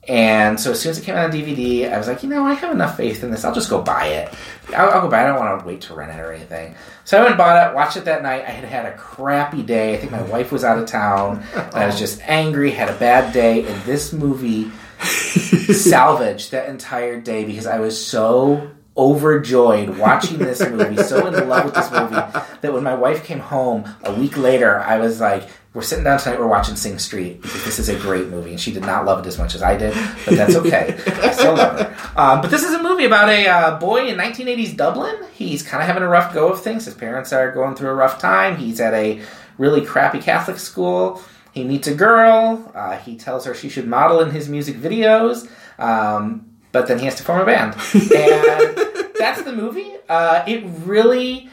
And so as soon as it came out on DVD, I was like, you know, I have enough faith in this. I'll just go buy it. I'll, I'll go buy it. I don't want to wait to rent it or anything. So I went and bought it, watched it that night. I had had a crappy day. I think my wife was out of town. I was oh. just angry, had a bad day. And this movie salvaged that entire day because I was so overjoyed watching this movie, so in love with this movie that when my wife came home a week later, I was like, "We're sitting down tonight. We're watching Sing Street because this is a great movie." And she did not love it as much as I did, but that's okay. I still love it. Um, but this is a movie about a uh, boy in 1980s Dublin. He's kind of having a rough go of things. His parents are going through a rough time. He's at a really crappy Catholic school. He meets a girl. Uh, he tells her she should model in his music videos. Um, but then he has to form a band. And that's the movie. Uh, it really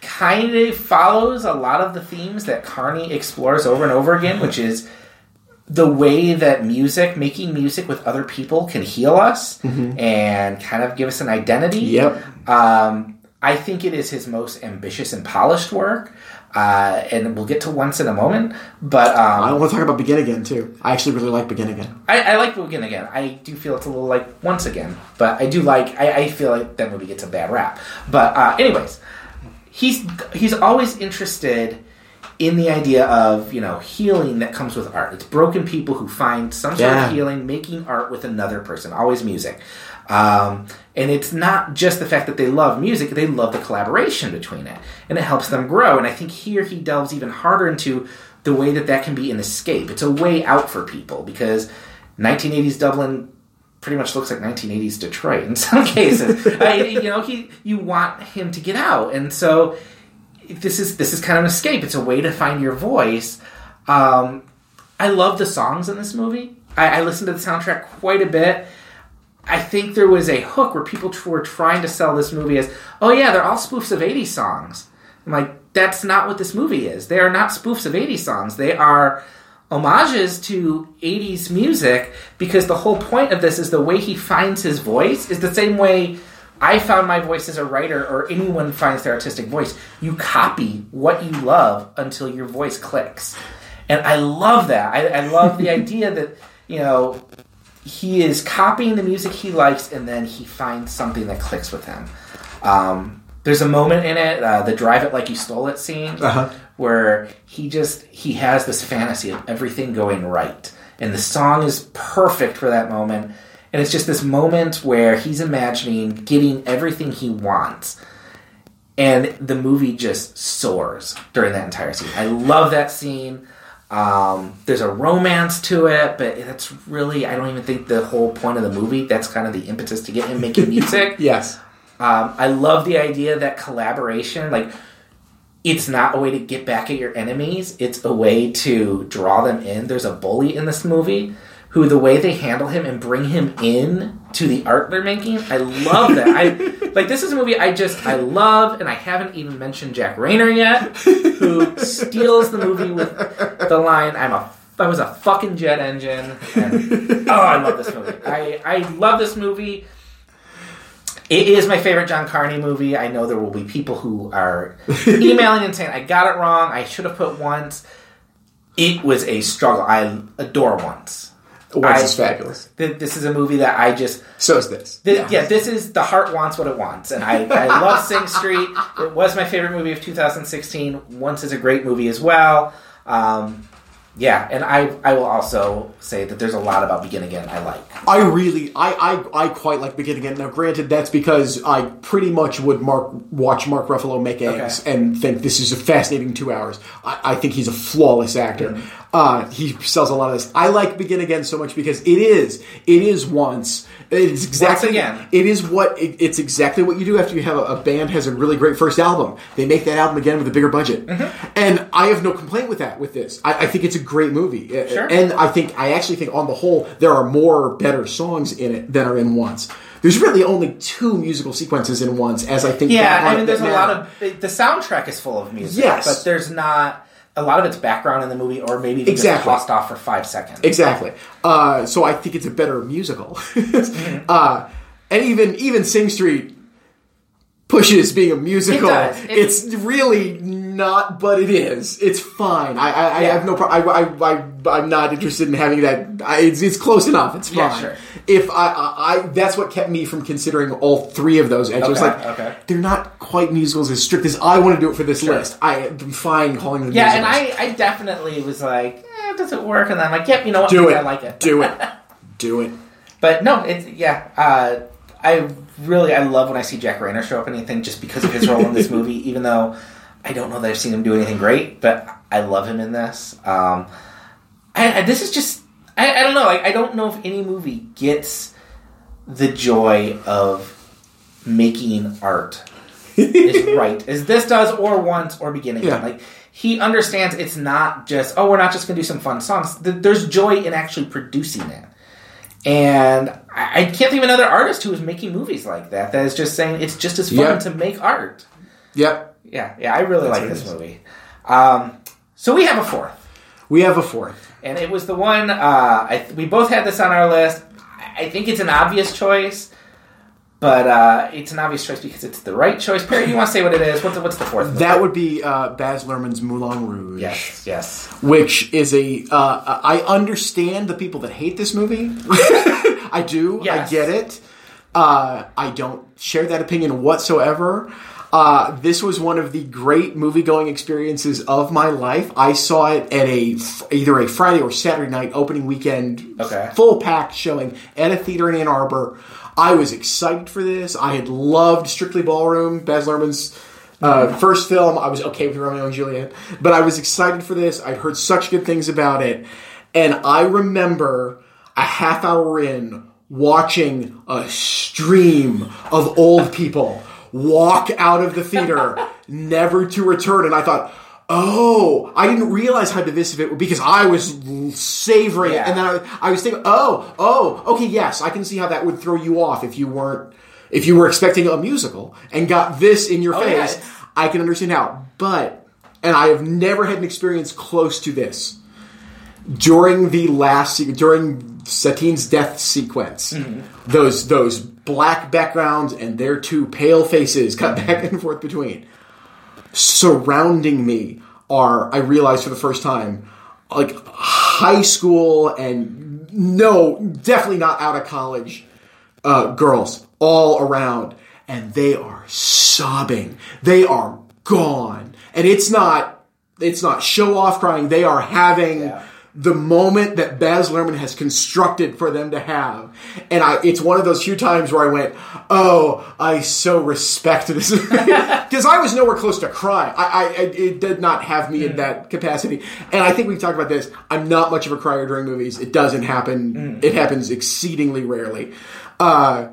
kind of follows a lot of the themes that Carney explores over and over again, which is the way that music, making music with other people, can heal us and kind of give us an identity.
Yep.
Um, I think it is his most ambitious and polished work. Uh, and we'll get to once in a moment, but um,
I want to talk about Begin Again too. I actually really like Begin Again.
I, I like Begin Again. I do feel it's a little like Once Again, but I do like. I, I feel like that movie gets a bad rap. But uh, anyways, he's he's always interested in the idea of you know healing that comes with art. It's broken people who find some sort
Yeah.
of healing making art with another person. Always music. Um, and it's not just the fact that they love music; they love the collaboration between it, and it helps them grow. And I think here he delves even harder into the way that that can be an escape. It's a way out for people because 1980s Dublin pretty much looks like 1980s Detroit in some cases. I, you know, he you want him to get out, and so this is this is kind of an escape. It's a way to find your voice. Um, I love the songs in this movie. I, I listened to the soundtrack quite a bit. I think there was a hook where people were trying to sell this movie as, oh yeah, they're all spoofs of 80s songs. I'm like, that's not what this movie is. They are not spoofs of 80s songs. They are homages to 80s music because the whole point of this is the way he finds his voice is the same way I found my voice as a writer or anyone finds their artistic voice. You copy what you love until your voice clicks. And I love that. I, I love the idea that, you know, he is copying the music he likes and then he finds something that clicks with him. Um, there's a moment in it, uh, the drive it like you stole it scene,
Uh-huh.
where he just he has this fantasy of everything going right, and the song is perfect for that moment. And it's just this moment where he's imagining getting everything he wants, and the movie just soars during that entire scene. I love that scene. Um, there's a romance to it, but that's really I don't even think the whole point of the movie. That's kind of the impetus to get him making music.
Yes.
Um, I love the idea that collaboration, like, it's not a way to get back at your enemies. It's a way to draw them in. There's a bully in this movie who the way they handle him and bring him in to the art they're making, I love that. I like this is a movie I just I love, and I haven't even mentioned Jack Reynor yet, who steals the movie with the line, "I'm a I was a fucking jet engine." And, oh, I love this movie. I I love this movie. It is my favorite John Carney movie. I know there will be people who are emailing and saying I got it wrong. I should have put once. It was a struggle. I adore once.
Once
I-
is fabulous.
Th- This is a movie that I just
So is this.
Th- yeah. this is the heart wants what it wants, and I, I love Sing Street. It was my favorite movie of 2016. Once is a great movie as well. Um, yeah, and I I will also say that there's a lot about Begin Again I like.
I really, I, I, I quite like Begin Again. Now, granted, that's because I pretty much would Mark watch Mark Ruffalo make eggs
Okay.
and think this is a fascinating two hours. I, I think he's a flawless actor. Uh, he sells a lot of this. I like Begin Again so much because it is, it is once. It's exactly
again.
It is what it, it's exactly what you do after you have a, a band has a really great first album. They make that album again with a bigger budget, and I have no complaint with that. With this, I, I think it's a great movie,
Sure.
and I think I actually think on the whole there are more better songs in it than are in Once. There's really only two musical sequences in Once, as I think.
Yeah, I mean, there's a lot of the soundtrack is full of music,
Yes.
but there's not a lot of it's background in the movie, or maybe they just tossed off for five seconds.
Exactly. Uh, so I think it's a better musical. uh, and even even Sing Street, pushes being a musical.
It does. It-
it's really not, but it is. It's fine. I, I, I have no problem. I, I, I, I'm not interested in having that. I, it's, it's close enough. It's fine.
Yeah, sure.
If I, I, I, that's what kept me from considering all three of those. I was
Okay,
like,
okay.
they're not quite musicals as strict as I want to do it for this
Sure.
list. I am fine calling them
Yeah, and. I, I definitely was like, eh, does it work? And then I'm like, yep, you know what?
do it.
I like it.
Do it. Do it.
But no, it's yeah. Uh, I really I love when I see Jack Reynor show up in anything just because of his role in this movie. Even though I don't know that I've seen him do anything great, but I love him in this. Um, I, I, this is just I, I don't know. Like I don't know if any movie gets the joy of making art is right as this does, or once, or beginning.
Yeah.
Like he understands it's not just oh we're not just going to do some fun songs. There's joy in actually producing it. And I I can't think of another artist who is making movies like that. That is just saying it's just as fun
Yeah.
to make art.
Yep.
Yeah, yeah, I really like this movie. Um, so we have a fourth,
We have a fourth.
and it was the one uh, I, we both had this on our list. I think it's an obvious choice, but uh, it's an obvious choice because it's the right choice. Perry, you want to say what it is? What's the, what's the fourth?
That would be uh, Baz Luhrmann's Moulin Rouge.
yes, yes.
which is a uh, I understand the people that hate this movie. I do.
Yes.
I get it. Uh, I don't share that opinion whatsoever. Uh, this was one of the great movie going experiences of my life. I saw it at a either a Friday or Saturday night opening weekend,
Okay.
full packed showing at a theater in Ann Arbor. I was excited for this. I had loved Strictly Ballroom, Baz Luhrmann's uh, first film. I was okay with Romeo and Juliet, but I was excited for this. I'd heard such good things about it, and I remember a half hour in watching a stream of old people walk out of the theater, never to return, and I thought. Oh, I didn't realize how divisive it was because I was savoring it, and then I, I was thinking, oh, oh, okay, yes, I can see how that would throw you off if you weren't, if you were expecting a musical and got this in your
Oh,
face. I can understand how, but, and I have never had an experience close to this. During the last, during Satine's death sequence, mm-hmm. those those black backgrounds and their two pale faces cut back and forth between. Surrounding me are I realized for the first time like high school and no definitely not out of college uh, girls all around. And they are sobbing. They are gone. And it's not it's not show off crying. They are having
Yeah.
The moment that Baz Luhrmann has constructed for them to have. And I, it's one of those few times where I went, oh, I so respect this. Because I was nowhere close to crying. I, I, it did not have me in that capacity. And I think we've talked about this. I'm not much of a crier during movies. It doesn't happen. It happens exceedingly rarely. Uh,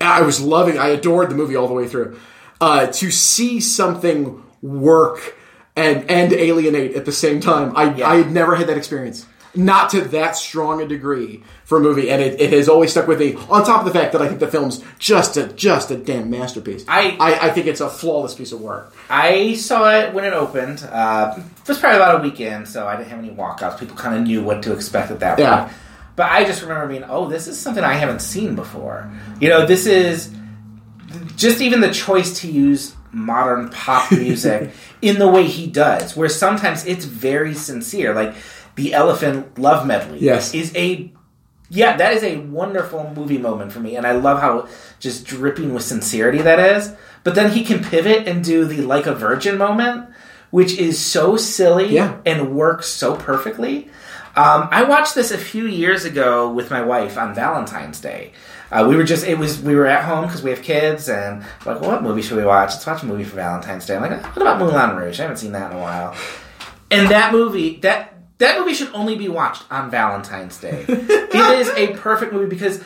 I was loving, I adored the movie all the way through. Uh, to see something work and and alienate at the same time, I
Yeah.
I had never had that experience. Not to that strong a degree for a movie, and it, it has always stuck with me. On top of the fact that I think the film's just a just a damn masterpiece.
I-
I, I think it's a flawless piece of work.
I saw it when it opened. Uh, it was probably about a weekend, so I didn't have any walkouts. People kind of knew what to expect at that
Yeah.
point. But I just remember being, oh, this is something I haven't seen before. You know, this is just even the choice to use modern pop music in the way he does, where sometimes it's very sincere. Like the Elephant Love Medley
Yes.
is a yeah, that is a wonderful movie moment for me, and I love how just dripping with sincerity that is. But then he can pivot and do the like a virgin moment, which is so silly
Yeah.
and works so perfectly. Um, I watched this a few years ago with my wife on Valentine's Day. Uh, we were just it was we were at home because we have kids and like, well, what movie should we watch? Let's watch a movie for Valentine's Day. I'm like, what about Moulin Rouge? I haven't seen that in a while. And that movie that that movie should only be watched on Valentine's Day. it is a perfect movie because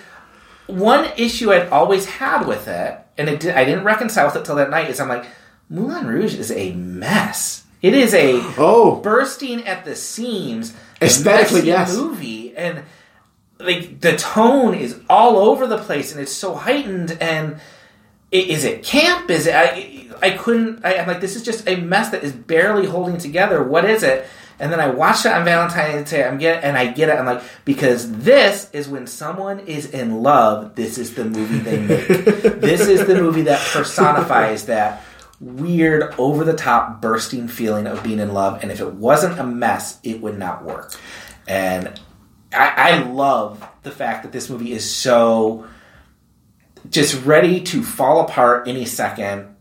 one issue I'd always had with it, and it did, I didn't reconcile with it till that night, is I'm like, Moulin Rouge is a mess. It is a
Oh.
bursting at the seams,
Aesthetically, yes.
movie, and like the tone is all over the place, and it's so heightened. And i- is it camp? Is it? I, I couldn't. I, I'm like, this is just a mess that is barely holding together. What is it? And then I watch it on Valentine's Day. I'm get and I get it. I'm like, because this is when someone is in love. This is the movie they make. this is the movie that personifies that weird, over the top, bursting feeling of being in love. And if it wasn't a mess, it would not work. And I, I love the fact that this movie is so just ready to fall apart any second,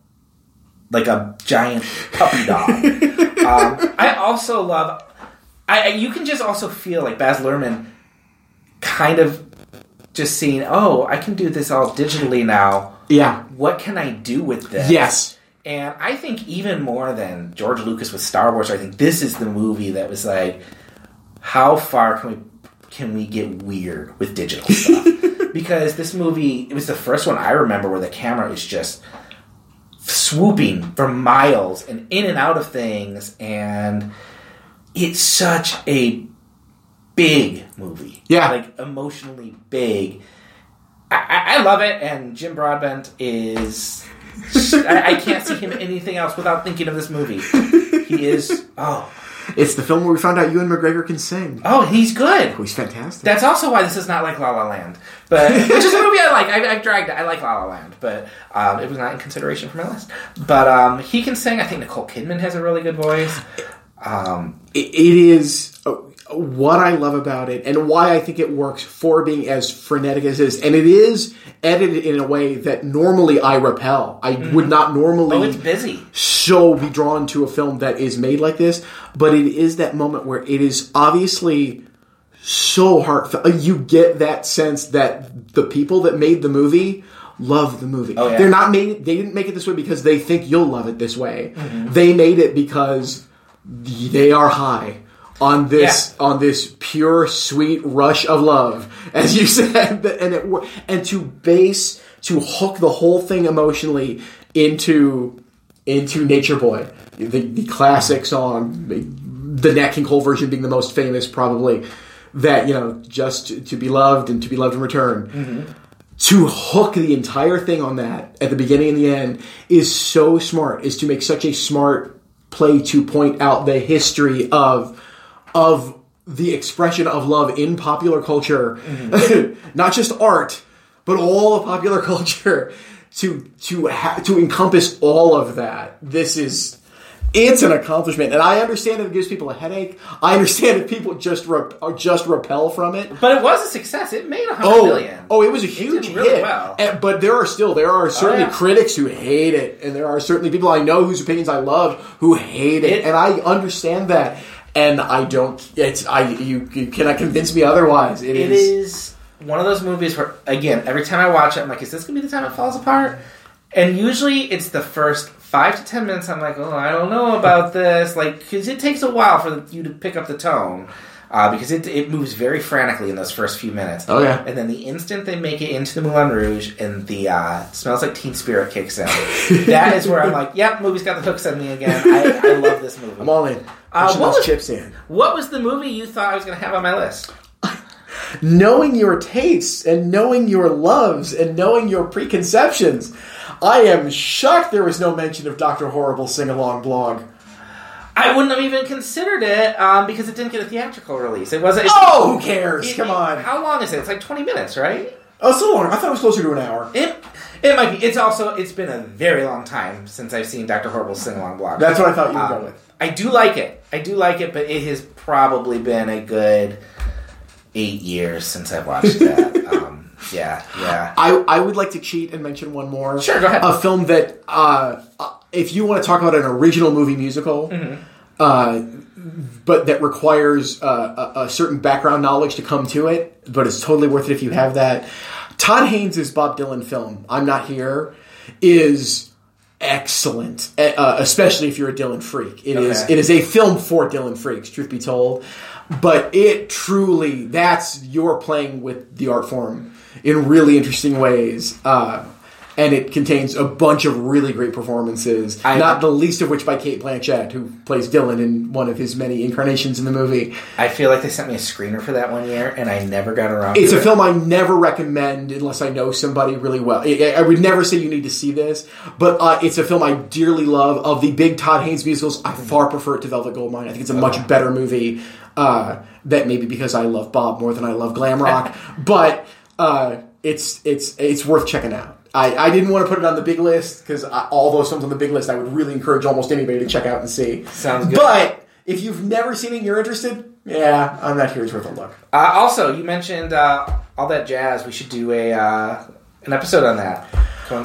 like a giant puppy dog. um, I also love. I you can just also feel like Baz Luhrmann, kind of just seeing. Oh, I can do this all digitally now.
Yeah.
What can I do with this?
Yes.
And I think even more than George Lucas with Star Wars, I think this is the movie that was like, how far can we can we get weird with digital stuff? because this movie, it was the first one I remember where the camera is just swooping for miles and in and out of things, and it's such a big movie.
Yeah.
like emotionally big. I, I, love it, and Jim Broadbent is. I, I can't see him anything else without thinking of this movie. He is. Oh,
It's the film where we found out Ewan McGregor can sing.
oh, he's good.
Oh, he's fantastic.
That's also why this is not like La La Land, but which is a movie I like. I've, I've dragged it. I like La La Land, but um, it was not in consideration for my list. But um, he can sing. I think Nicole Kidman has a really good voice. Um,
it, it is what I love about it and why I think it works for being as frenetic as it is. And it is edited in a way that normally I repel. I would not normally
oh, it's busy.
so be drawn to a film that is made like this, but it is that moment where it is obviously so heartfelt. You get that sense that the people that made the movie love the movie.
Oh, yeah.
They're not made they didn't make it this way because they think you'll love it this way.
Mm-hmm.
They made it because they are high on this on this pure sweet rush of love as you said and it and to base to hook the whole thing emotionally into into Nature Boy, the, the classic song, the Nat King Cole version being the most famous, probably. That you know, just to, to be loved and to be loved in return. Mm-hmm. To hook the entire thing on that at the beginning and the end is so smart. Is to make such a smart play to point out the history of of the expression of love in popular culture, mm-hmm. not just art, but all of popular culture. To to ha- to encompass all of that, this is it's an accomplishment, and I understand it gives people a headache. I understand if people just re- just repel from it.
But it was a success. It made a hundred
Oh,
million.
oh, it was a huge
really
hit.
well.
And- but there are still there are certainly oh,
yeah.
critics who hate it, and there are certainly people I know whose opinions I love who hate it,
It-
and I understand that. And I don't. It's I. You, you cannot convince me otherwise.
It is one of those movies where, again, every time I watch it, I'm like, is this going to be the time it falls apart? And usually it's the first five to ten minutes, I'm like, oh, I don't know about this. Like, because it takes a while for you to pick up the tone. Uh, because it, it moves very frantically in those first few minutes.
Oh, yeah.
And then the instant they make it into the Moulin Rouge and the uh, smells like Teen Spirit kicks in, that is where I'm like, yep, movie's got the hooks on me again. I, I love this movie.
I'm all in.
Uh, what was-
chips in.
What was the movie you thought I was going to have on my list?
knowing your tastes and knowing your loves and knowing your preconceptions. I am shocked there was no mention of Dr. Horrible sing along blog.
I wouldn't have even considered it um, because it didn't get a theatrical release. It wasn't.
Oh, who cares?
it-
Come on.
How long is it? It's like twenty minutes, right?
Oh, so long. I thought it was closer to an hour.
It it might be. It's also it's been a very long time since I've seen Dr. Horrible's sing along blog.
That's what I thought you were
Um,
go with.
I do like it. I do like it, but it has probably been a good eight years since I've watched that. um, yeah, yeah.
I, I would like to cheat and mention one more.
Sure, go ahead.
A film that, uh, if you want to talk about an original movie musical,
Mm-hmm.
uh, but that requires uh, a, a certain background knowledge to come to it, but it's totally worth it if you have that. Todd Haynes' Bob Dylan film, I'm Not Here, is excellent, uh, especially if you're a Dylan freak. It is.
Okay.
It is a film for Dylan freaks, truth be told. But it truly, that's you're playing with the art form in really interesting ways. Uh, and it contains a bunch of really great performances.
I-
not the least of which by Cate Blanchett, who plays Dylan in one of his many incarnations in the movie.
I feel like they sent me a screener for that one year, and I never got around. To It's
a
it.
film I never recommend unless I know somebody really well. I, I would never say you need to see this, but uh, it's a film I dearly love. Of the big Todd Haynes musicals, I far prefer it to Velvet Goldmine. I think it's a much better movie. Uh, that maybe because I love Bob more than I love glam rock, but uh, it's it's it's worth checking out. I, I didn't want to put it on the big list because all those films on the big list I would really encourage almost anybody to check out and see.
Sounds good.
But if you've never seen it and you're interested, yeah, I'm not here. It's worth a look.
Uh, also, you mentioned uh, all that jazz. We should do a uh, an episode on that.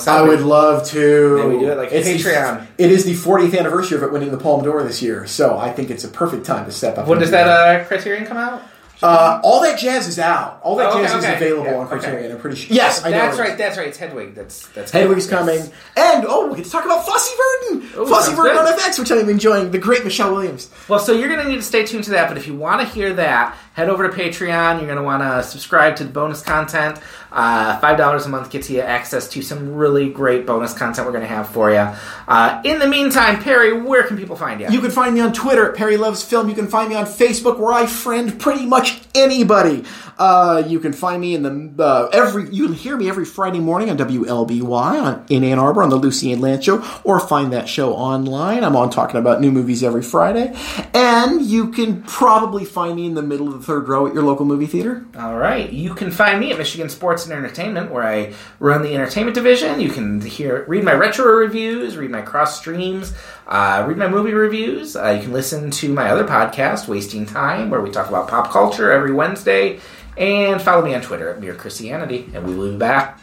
I would love to.
Maybe we do it like
It's the-
Patreon.
it is the 40th anniversary of it winning the Palme d'Or this year, so I think it's a perfect time to step up.
When does
do
that uh, Criterion come out?
Uh, all that jazz is out. All that
Oh, okay,
jazz
okay.
is available
Yeah,
on Criterion.
okay.
I'm pretty sure. Yes, I know.
That's
it is.
right. That's right. It's Hedwig. That's that's
Hedwig's
yes.
coming, and oh, we get to talk about Fosse Verdon.
Oh,
Fosse
sounds
Verdon
good.
on FX, which I'm enjoying. The great Michelle Williams.
Well, so you're going to need to stay tuned to that. But if you want to hear that, head over to Patreon. You're going to want to subscribe to the bonus content. Uh, Five dollars a month gets you access to some really great bonus content we're going to have for you. Uh, in the meantime, Perry, where can people find you?
You can find me on Twitter at Perry Loves Film. You can find me on Facebook where I friend pretty much anybody. Uh, you can find me in the uh, every. You can hear me every Friday morning on WLBY on, in Ann Arbor on the Lucy Ann Lance show, or find that show online. I'm on talking about new movies every Friday, and you can probably find me in the middle of the third row at your local movie theater.
All right. You can find me at Michigan Sports and Entertainment, where I run the entertainment division. You can hear, read my retro reviews, read my cross streams, uh, read my movie reviews. Uh, you can listen to my other podcast, Wasting Time, where we talk about pop culture every Wednesday. And follow me on Twitter at Mere Christianity. And we will be back